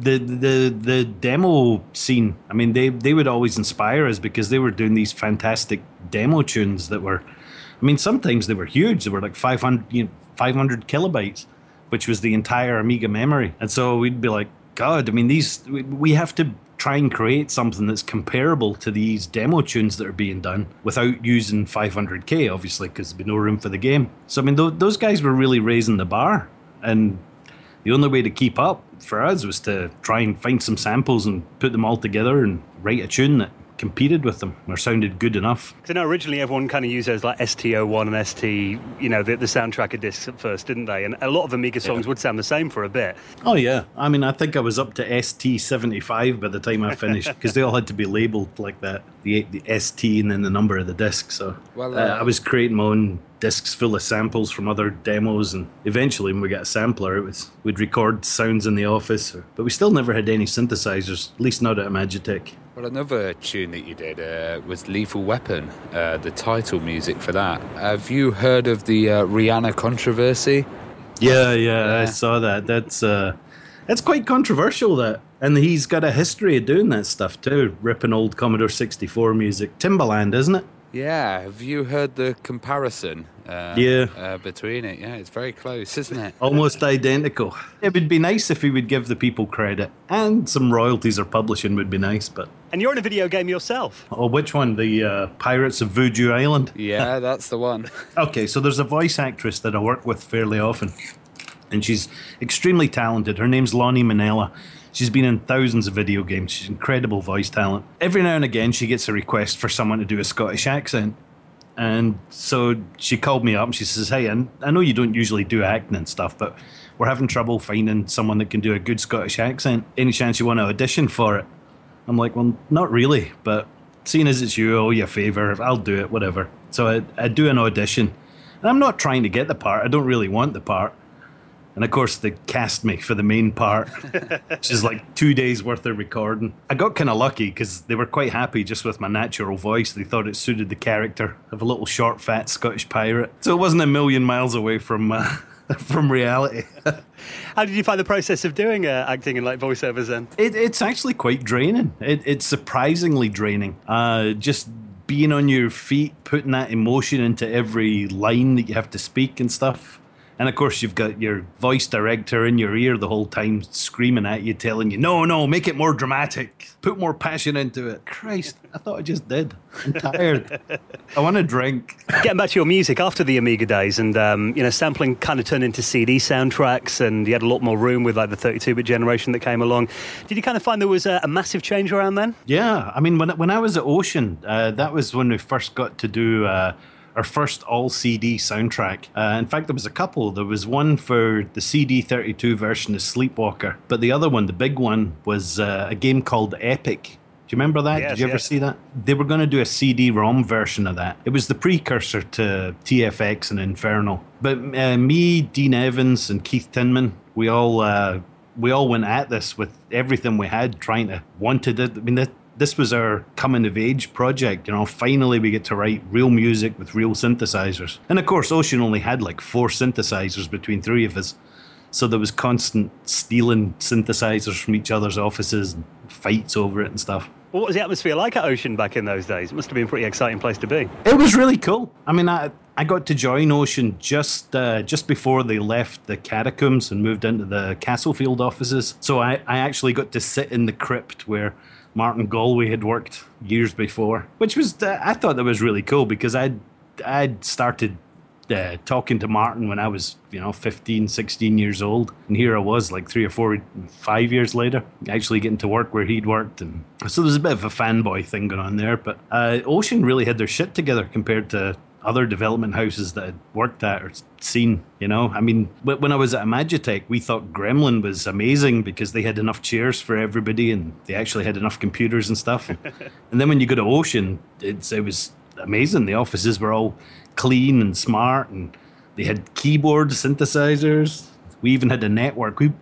The, the the demo scene. I mean, they they would always inspire us because they were doing these fantastic demo tunes that were. I mean, sometimes they were huge. They were like 500, you know, 500 kilobytes, which was the entire Amiga memory. And so we'd be like, God, I mean, these we, we have to try and create something that's comparable to these demo tunes that are being done without using 500k, obviously, because there'd be no room for the game. So, I mean, th- those guys were really raising the bar. And the only way to keep up for us was to try and find some samples and put them all together and write a tune that competed with them or sounded good enough. So now originally everyone kind of used those like ST01 and ST, you know, the, the soundtracker discs at first, didn't they? And a lot of Amiga songs yeah. would sound the same for a bit. Oh, yeah. I mean, I think I was up to ST75 by the time I finished because they all had to be labeled like that the, the ST and then the number of the disc. So well, uh, uh, I was creating my own discs full of samples from other demos and eventually when we got a sampler it was we'd record sounds in the office but we still never had any synthesizers at least not at Imagitech well, another tune that you did uh, was Lethal Weapon, uh, the title music for that. Have you heard of the uh, Rihanna controversy? Yeah, yeah, yeah, I saw that. That's that's quite controversial. That, and he's got a history of doing that stuff too, ripping old Commodore 64 music. Timbaland, isn't it? Yeah, have you heard the comparison? Uh, yeah, uh, between it, yeah, it's very close, isn't it? Almost identical. It would be nice if we would give the people credit, and some royalties or publishing would be nice. But and you're in a video game yourself. Oh, which one? The uh, Pirates of Voodoo Island. Yeah, that's the one. okay, so there's a voice actress that I work with fairly often, and she's extremely talented. Her name's Lani Minella. She's been in thousands of video games. She's incredible voice talent. Every now and again, she gets a request for someone to do a Scottish accent. And so she called me up and she says, Hey, I know you don't usually do acting and stuff, but we're having trouble finding someone that can do a good Scottish accent. Any chance you want to audition for it? I'm like, Well, not really, but seeing as it's you, oh, you a favour, I'll do it, whatever. So I, I do an audition. And I'm not trying to get the part, I don't really want the part And of course, they cast me for the main part, which is like two days worth of recording. I got kind of lucky because they were quite happy just with my natural voice. They thought it suited the character of a little short, fat Scottish pirate. So it wasn't a million miles away from. Uh, from reality. How did you find the process of doing uh, acting and like voiceovers then? It, it's actually quite draining. It, it's surprisingly draining. Uh, just being on your feet, putting that emotion into every line that you have to speak and stuff. And of course, you've got your voice director in your ear the whole time screaming at you, telling you, no, no, make it more dramatic, put more passion into it. Christ, I thought I just did. I'm tired. I want a drink. Getting back to your music after the Amiga days, and um, you know, sampling kind of turned into CD soundtracks, and you had a lot more room with like the 32-bit generation that came along. Did you kind of find there was a, a massive change around then? Yeah, I mean, when when I was at Ocean, uh, that was when we first got to do. Uh, our first all CD soundtrack. Uh, in fact, there was a couple. There was one for the CD32 version of Sleepwalker, but the other one, the big one, was uh, a game called Epic. Do you remember that? Yes, Did you ever yes. see that? They were going to do a CD-ROM version of that. It was the precursor to TFX and Inferno. But uh, me, Dean Evans, and Keith Tinman, we all uh, we all went at this with everything we had, trying to wanted it. I mean, this, this was our coming of age project. You know, finally we get to write real music with real synthesizers. And of course, Ocean only had like four synthesizers between three of us. So there was constant stealing synthesizers from each other's offices and fights over it and stuff. What was the atmosphere like at Ocean back in those days? It must have been a pretty exciting place to be. It was really cool. I mean, I I got to join Ocean just uh, just before they left the catacombs and moved into the Castlefield offices. So I, I actually got to sit in the crypt where Martin Galway had worked years before, which was uh, I thought that was really cool because I'd I'd started uh, talking to Martin when I was, you know, 15, 16 years old. And here I was, like three or four, five years later, actually getting to work where he'd worked. And so there's a bit of a fanboy thing going on there. But uh, Ocean really had their shit together compared to other development houses that I'd worked at or seen, you know. I mean, when I was at Imagitech, we thought Gremlin was amazing because they had enough chairs for everybody and they actually had enough computers and stuff. and then when you go to Ocean, it's, it was amazing. The offices were all clean and smart and they had keyboard synthesizers. We even had a network. We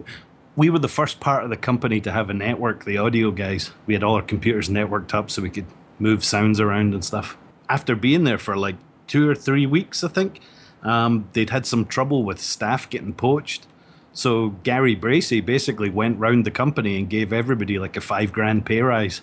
we were the first part of the company to have a network, the audio guys. We had all our computers networked up so we could move sounds around and stuff. After being there for like two or three weeks, I think, um, they'd had some trouble with staff getting poached. So Gary Bracey basically went round the company and gave everybody like a five grand pay rise.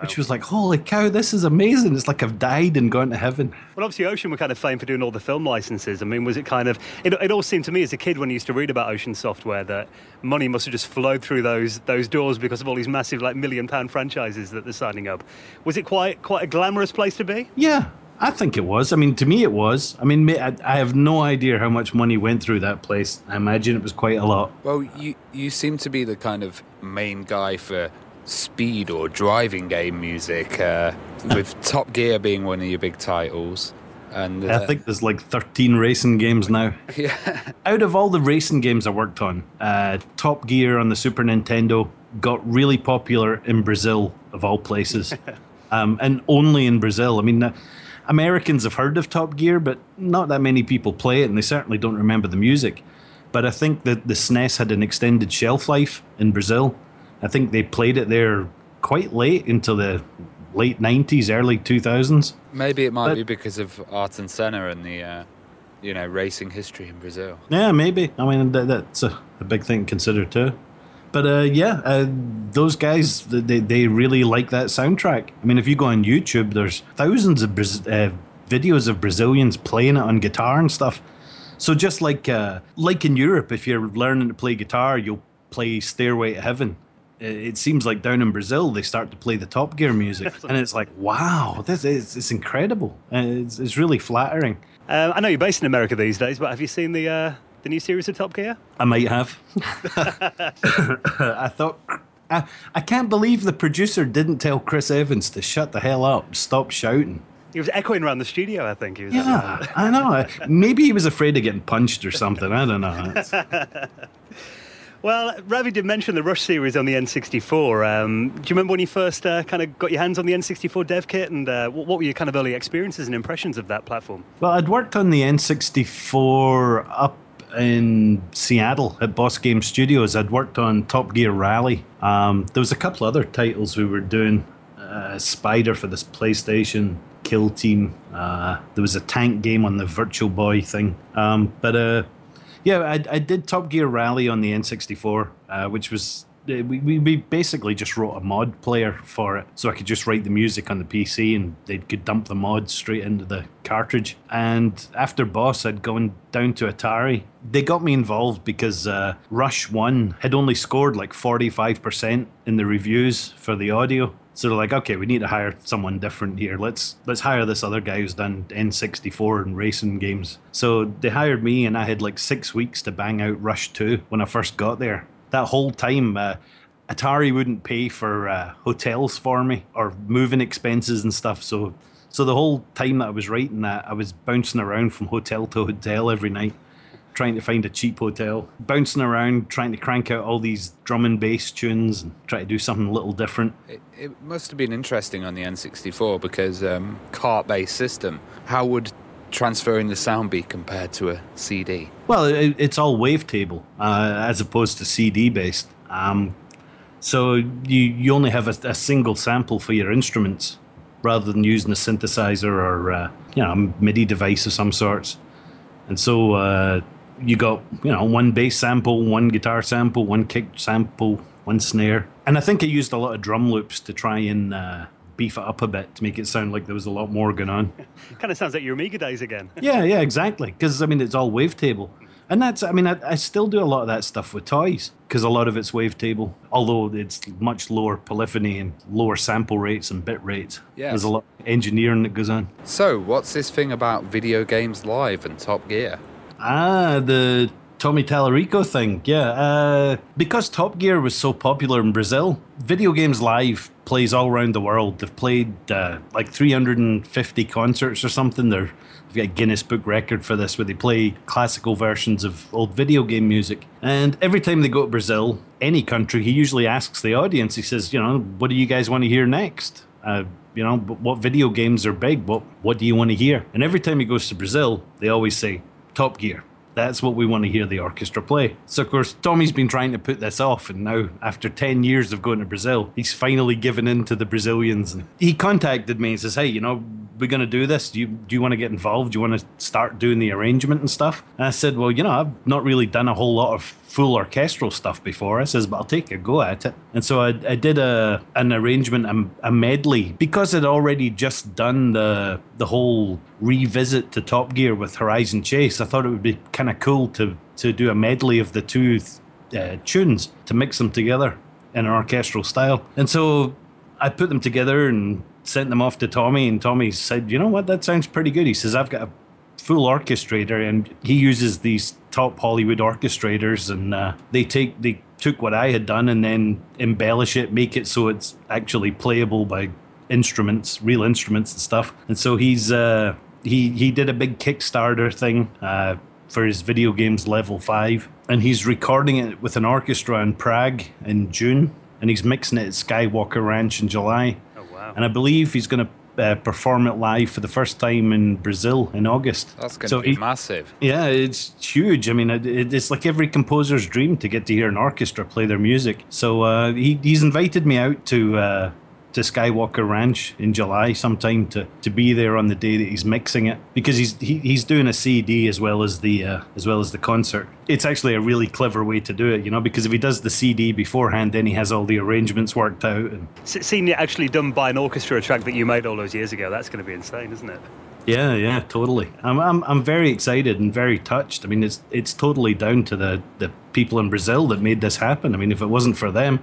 Which was like, holy cow, this is amazing. It's like I've died and gone to heaven. Well, obviously, Ocean were kind of famed for doing all the film licenses. I mean, was it kind of? It, it all seemed to me as a kid when I used to read about Ocean Software that money must have just flowed through those those doors because of all these massive, like million pound franchises that they're signing up. Was it quite quite a glamorous place to be? Yeah, I think it was. I mean, to me, it was. I mean, I, I have no idea how much money went through that place. I imagine it was quite a lot. Well, you you seem to be the kind of main guy for speed or driving game music, uh, with Top Gear being one of your big titles. And uh, I think there's like 13 racing games now. yeah, Out of all the racing games I worked on, uh, Top Gear on the Super Nintendo got really popular in Brazil, of all places. um, and only in Brazil. I mean, uh, Americans have heard of Top Gear, but not that many people play it, and they certainly don't remember the music. But I think that the SNES had an extended shelf life in Brazil. I think they played it there quite late into the late 90s, early 2000s. maybe it might But- be because of Ayrton Senna and the, uh, you know, racing history in Brazil. Yeah, maybe. I mean, that, that's a, a big thing to consider too. But uh, yeah, uh, those guys, they, they really like that soundtrack. I mean, if you go on YouTube, there's thousands of Braz- uh, videos of Brazilians playing it on guitar and stuff. So just like uh, like in Europe, if you're learning to play guitar, you'll play Stairway to Heaven. It seems like down in Brazil, they start to play the Top Gear music, and it's like, wow, this is it's incredible. Uh, It's, it's really flattering. Um, I know you're based in America these days, but have you seen the uh, the new series of Top Gear? I might have. I thought. I, I can't believe the producer didn't tell Chris Evans to shut the hell up, stop shouting. He was echoing around the studio. I think he was. Yeah, I know. Maybe he was afraid of getting punched or something. I don't know. Well, Ravi did mention the Rush series on the N64. Um, do you remember when you first uh, kind of got your hands on the N64 dev kit, and uh, what, what were your kind of early experiences and impressions of that platform? Well, I'd worked on the N64 up in Seattle at Boss Game Studios. I'd worked on Top Gear Rally. Um, there was a couple other titles we were doing. Uh, Spider for this PlayStation, Kill Team. Uh, there was a tank game on the Virtual Boy thing. Um, but uh, yeah, I, I, did Top Gear Rally on the N64, uh, which was uh, we, we basically just wrote a mod player for it so I could just write the music on the PC and they could dump the mods straight into the cartridge. And after Boss, I'd gone down to Atari. They got me involved because uh, Rush 1 had only scored like 45% in the reviews for the audio. So they're like, okay, we need to hire someone different here. Let's let's hire this other guy who's done N64 and racing games. So they hired me, and I had like six weeks to bang out Rush 2 when I first got there that whole time, uh, Atari wouldn't pay for uh, hotels for me or moving expenses and stuff. So, so the whole time that I was writing that, I was bouncing around from hotel to hotel every night, trying to find a cheap hotel, bouncing around, trying to crank out all these drum and bass tunes and try to do something a little different. It, it must have been interesting on the N64 because um, cart-based system. How would transferring the sound be compared to a CD? Well, it, it's all wavetable uh, as opposed to CD based. Um, so you you only have a, a, single sample for your instruments rather than using a synthesizer or uh, you know a MIDI device of some sorts. And so uh, you got you know one bass sample, one guitar sample, one kick sample, one snare, and I think I used a lot of drum loops to try and uh, beef it up a bit to make it sound like there was a lot more going on. kind of sounds like your Amiga days again. yeah, yeah, exactly. Because I mean, it's all wavetable, and that's I mean, I, I still do a lot of that stuff with toys because a lot of it's wavetable, although it's much lower polyphony and lower sample rates and bit rates. Yeah, there's a lot of engineering that goes on. So, what's this thing about video games live and Top Gear? Ah, the Tommy Tallarico thing, yeah. Uh, because Top Gear was so popular in Brazil, Video Games Live plays all around the world. They've played uh, like 350 concerts or something. They're, they've got a Guinness Book record for this where they play classical versions of old video game music. And every time they go to Brazil, any country, he usually asks the audience, he says, you know, what do you guys want to hear next? Uh, you know, what video games are big? What, what do you want to hear? And every time he goes to Brazil, they always say, Top Gear. That's what we want to hear the orchestra play. So, of course, Tommy's been trying to put this off, and now, after 10 years of going to Brazil, he's finally given in to the Brazilians. And he contacted me and says, Hey, you know, we're going to do this. Do you, do you want to get involved? Do you want to start doing the arrangement and stuff? And I said, Well, you know, I've not really done a whole lot of full orchestral stuff before. I says, but I'll take a go at it. And so I, I did a an arrangement, a, a, medley, because I'd already just done the the whole revisit to Top Gear with Horizon Chase. I thought it would be kind of cool to to do a medley of the two uh, tunes to mix them together in an orchestral style. And so I put them together and sent them off to Tommy, and Tommy said, "You know what? That sounds pretty good." He says, "I've got a full orchestrator, and he uses these top Hollywood orchestrators, and uh, they take they took what I had done and then embellish it, make it so it's actually playable by instruments, real instruments and stuff. And so he's uh, he he did a big Kickstarter thing uh, for his video games level five, and he's recording it with an orchestra in Prague in June, and he's mixing it at Skywalker Ranch in July. Wow! And I believe he's going to uh, perform it live for the first time in Brazil in August. That's going to so be massive. Yeah, it's huge. I mean, it, it's like every composer's dream to get to hear an orchestra play their music. So uh, he, he's invited me out to uh, to Skywalker Ranch in July sometime to, to be there on the day that he's mixing it because he's he, he's doing a CD as well as the uh, as well as the concert. It's actually a really clever way to do it, you know, because if he does the CD beforehand, then he has all the arrangements worked out. And seeing it actually done by an orchestra, track that you made all those years ago, that's going to be insane, isn't it? Yeah, yeah, totally. I'm, I'm, I'm very excited and very touched. I mean, it's it's totally down to the, the people in Brazil that made this happen. I mean, if it wasn't for them,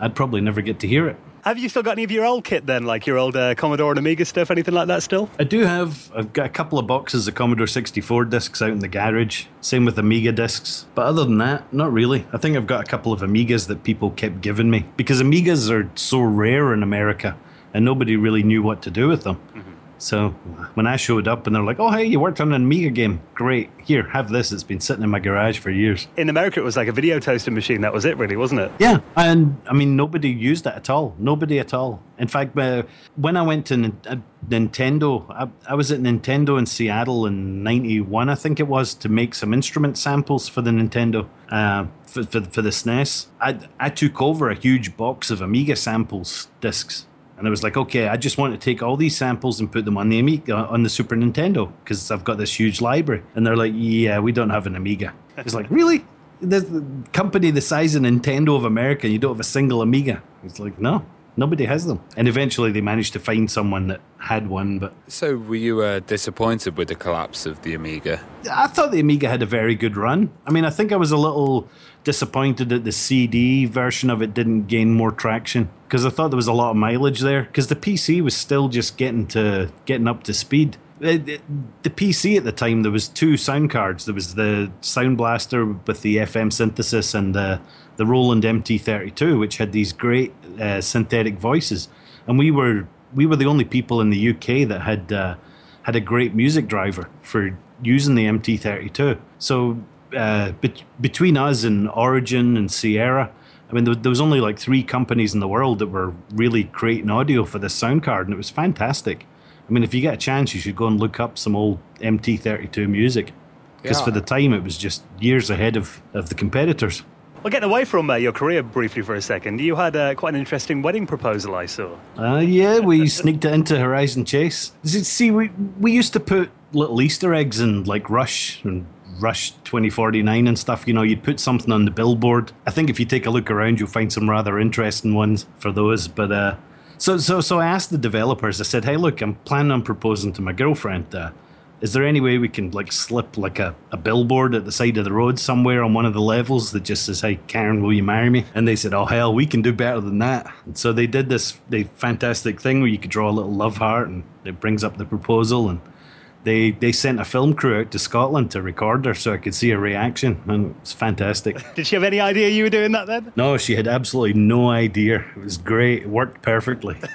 I'd probably never get to hear it. Have you still got any of your old kit then, like your old uh, Commodore and Amiga stuff, anything like that still? I do have. I've got a couple of boxes of Commodore 64 discs out in the garage. Same with Amiga discs. But other than that, not really. I think I've got a couple of Amigas that people kept giving me because Amigas are so rare in America and nobody really knew what to do with them. Mm-hmm. So when I showed up and they're like, "Oh, hey, you worked on an Amiga game? Great. Here, have this. It's been sitting in my garage for years." In America, it was like a video toaster machine. That was it, really, wasn't it? Yeah, and I mean, nobody used it at all. Nobody at all. In fact, uh, when I went to N- uh, Nintendo, I, I was at Nintendo in Seattle in '91, I think it was, to make some instrument samples for the Nintendo uh, for, for for the SNES. I I took over a huge box of Amiga samples discs. And I was like, okay, I just want to take all these samples and put them on the Amiga, on the Super Nintendo, because I've got this huge library. And they're like, yeah, we don't have an Amiga. It's like, really? The, the company the size of Nintendo of America, you don't have a single Amiga. It's like, no, nobody has them. And eventually they managed to find someone that had one, but So, were you uh, disappointed with the collapse of the Amiga? I thought the Amiga had a very good run. I mean, I think I was a little disappointed that the CD version of it didn't gain more traction because I thought there was a lot of mileage there because the PC was still just getting to getting up to speed. The PC at the time there was two sound cards. There was the Sound Blaster with the FM synthesis and the the Roland MT32, which had these great uh, synthetic voices, and we were we were the only people in the UK that had uh, had a great music driver for using the MT32. So uh, bet between us and Origin and Sierra, I mean, there, there was only like three companies in the world that were really creating audio for this sound card, and it was fantastic. I mean, if you get a chance, you should go and look up some old MT32 music. Because Yeah. for the time, it was just years ahead of, of the competitors. Well, getting away from uh, your career briefly for a second, you had uh, quite an interesting wedding proposal, I saw. Uh, yeah, we sneaked it into Horizon Chase. See- See, we we used to put little Easter eggs in like Rush and Rush 2049 and stuff. You know, you'd put something on the billboard. I think if you take a look around, you'll find some rather interesting ones for those. But uh, so so so I asked the developers. I said, "Hey, look, I'm planning on proposing to my girlfriend. Uh, is there any way we can like slip like a, a billboard at the side of the road somewhere on one of the levels that just says, "Hey, Karen, will you marry me?" And they said, "Oh hell, we can do better than that." And so they did this they fantastic thing where you could draw a little love heart and it brings up the proposal and they they sent a film crew out to Scotland to record her so I could see her reaction and it's fantastic. Did she have any idea you were doing that then? No, she had absolutely no idea. It was great. It worked perfectly.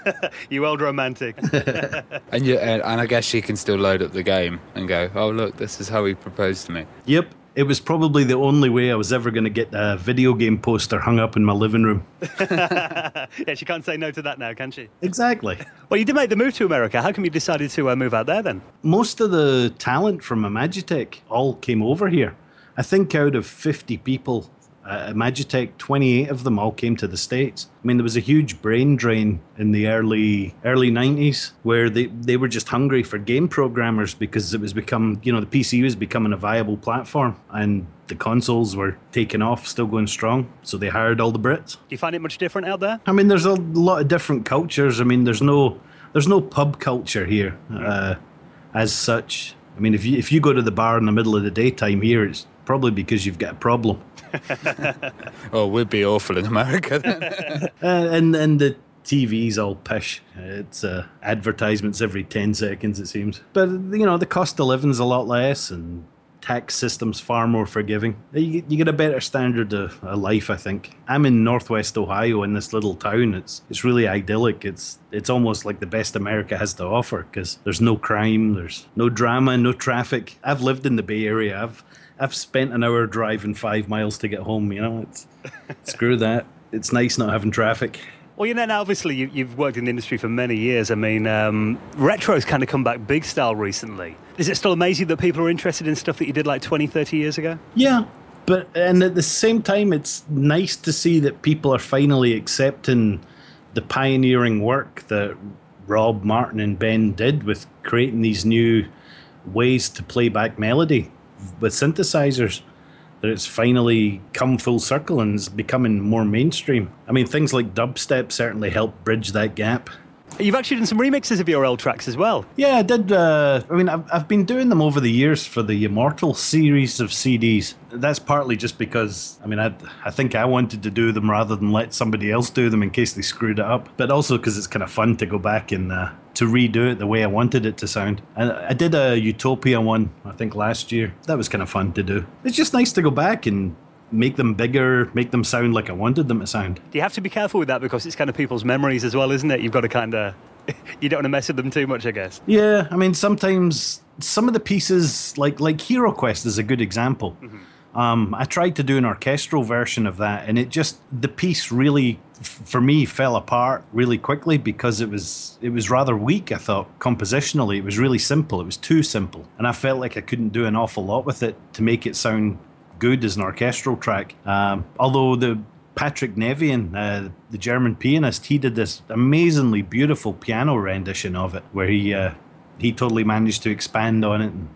You old romantic. And you, and, and I guess she can still load up the game and go, "Oh, look, this is how he proposed to me." yep. It was probably the only way I was ever going to get a video game poster hung up in my living room. yeah, she can't say no to that now, can she? Exactly. Well, you did make the move to America. How come you decided to uh, move out there then? Most of the talent from Imagitech all came over here. I think out of 50 people at Imagitech, 28 of them all came to the States. I mean, there was a huge brain drain in the early early 90s where they, they were just hungry for game programmers because it was become, you know, the PC was becoming a viable platform and the consoles were taking off, still going strong. So they hired all the Brits. Do you find it much different out there? I mean, there's a lot of different cultures. I mean, there's no there's no pub culture here uh, as such. I mean, if you if you go to the bar in the middle of the daytime here, it's probably because you've got a problem. Oh, we'd be awful in America then. Uh, and and the TV's all pish. It's uh, advertisements every ten seconds, it seems. But you know, the cost of living's a lot less, and tax system's far more forgiving. You, you get a better standard of, of life, I think. I'm in Northwest Ohio in this little town. It's it's really idyllic. It's it's almost like the best America has to offer because there's no crime, there's no drama, no traffic. I've lived in the Bay Area. I've I've spent an hour driving five miles to get home. You know, it's screw that. It's nice not having traffic. Well, you know, now obviously you, you've worked in the industry for many years. I mean, um, retro's kind of come back big style recently. Is it still amazing that people are interested in stuff that you did like 20, 30 years ago? Yeah, but and at the same time, it's nice to see that people are finally accepting the pioneering work that Rob, Martin, and Ben did with creating these new ways to play back melody with synthesizers. That it's finally come full circle and is becoming more mainstream. I mean, things like dubstep certainly help bridge that gap. You've actually done some remixes of your old tracks as well. Yeah, I did. Uh, I mean, I've, I've been doing them over the years for the Immortal series of CDs. That's partly just because, I mean, I, I think I wanted to do them rather than let somebody else do them in case they screwed it up. But also because it's kind of fun to go back and uh, to redo it the way I wanted it to sound. And I did a Utopia one, I think, last year. That was kind of fun to do. It's just nice to go back and make them bigger, make them sound like I wanted them to sound. You have to be careful with that because it's kind of people's memories as well, isn't it? You've got to kind of you don't want to mess with them too much, I guess. Yeah, I mean, sometimes some of the pieces, like like Hero Quest, is a good example. Um, I tried to do an orchestral version of that, and it just the piece really, for me, fell apart really quickly because it was it was rather weak. I thought compositionally, it was really simple. It was too simple, and I felt like I couldn't do an awful lot with it to make it sound good as an orchestral track. Um, although the Patrick Nevian, uh, the German pianist, he did this amazingly beautiful piano rendition of it, where he uh, he totally managed to expand on it and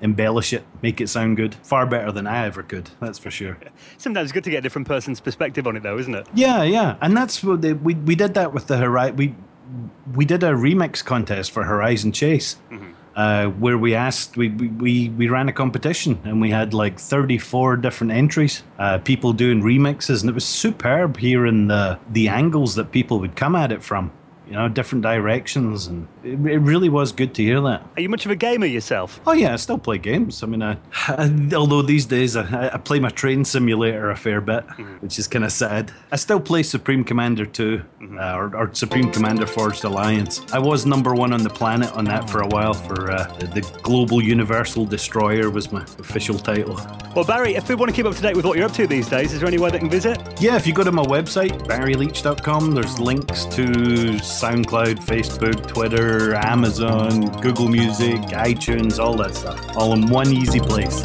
embellish it, make it sound good. Far better than I ever could, that's for sure. Sometimes it's good to get a different person's perspective on it, though, isn't it? Yeah, yeah, and that's what they, we we did that with the Horizon. We we did a remix contest for Horizon Chase. Uh, where we asked, we, we- we, ran a competition and we had like 34 different entries, uh, people doing remixes, and it was superb hearing the, the angles that people would come at it from, you know, different directions, and it, really was good to hear that. Are you much of a gamer yourself? Oh yeah, I still play games. I mean, I, although these days I, I play my train simulator a fair bit, which is kind of sad. I still play Supreme Commander 2 uh, or, or Supreme Commander Forged Alliance. I was number one on the planet on that for a while. For uh, the Global Universal Destroyer was my official title. Well, Barry, if we want to keep up to date with what you're up to these days, is there anywhere they can visit? Yeah, if you go to my website, barryleitch.com, there's links to SoundCloud, Facebook, Twitter, Amazon, Google Music, iTunes, all that stuff. All in one easy place.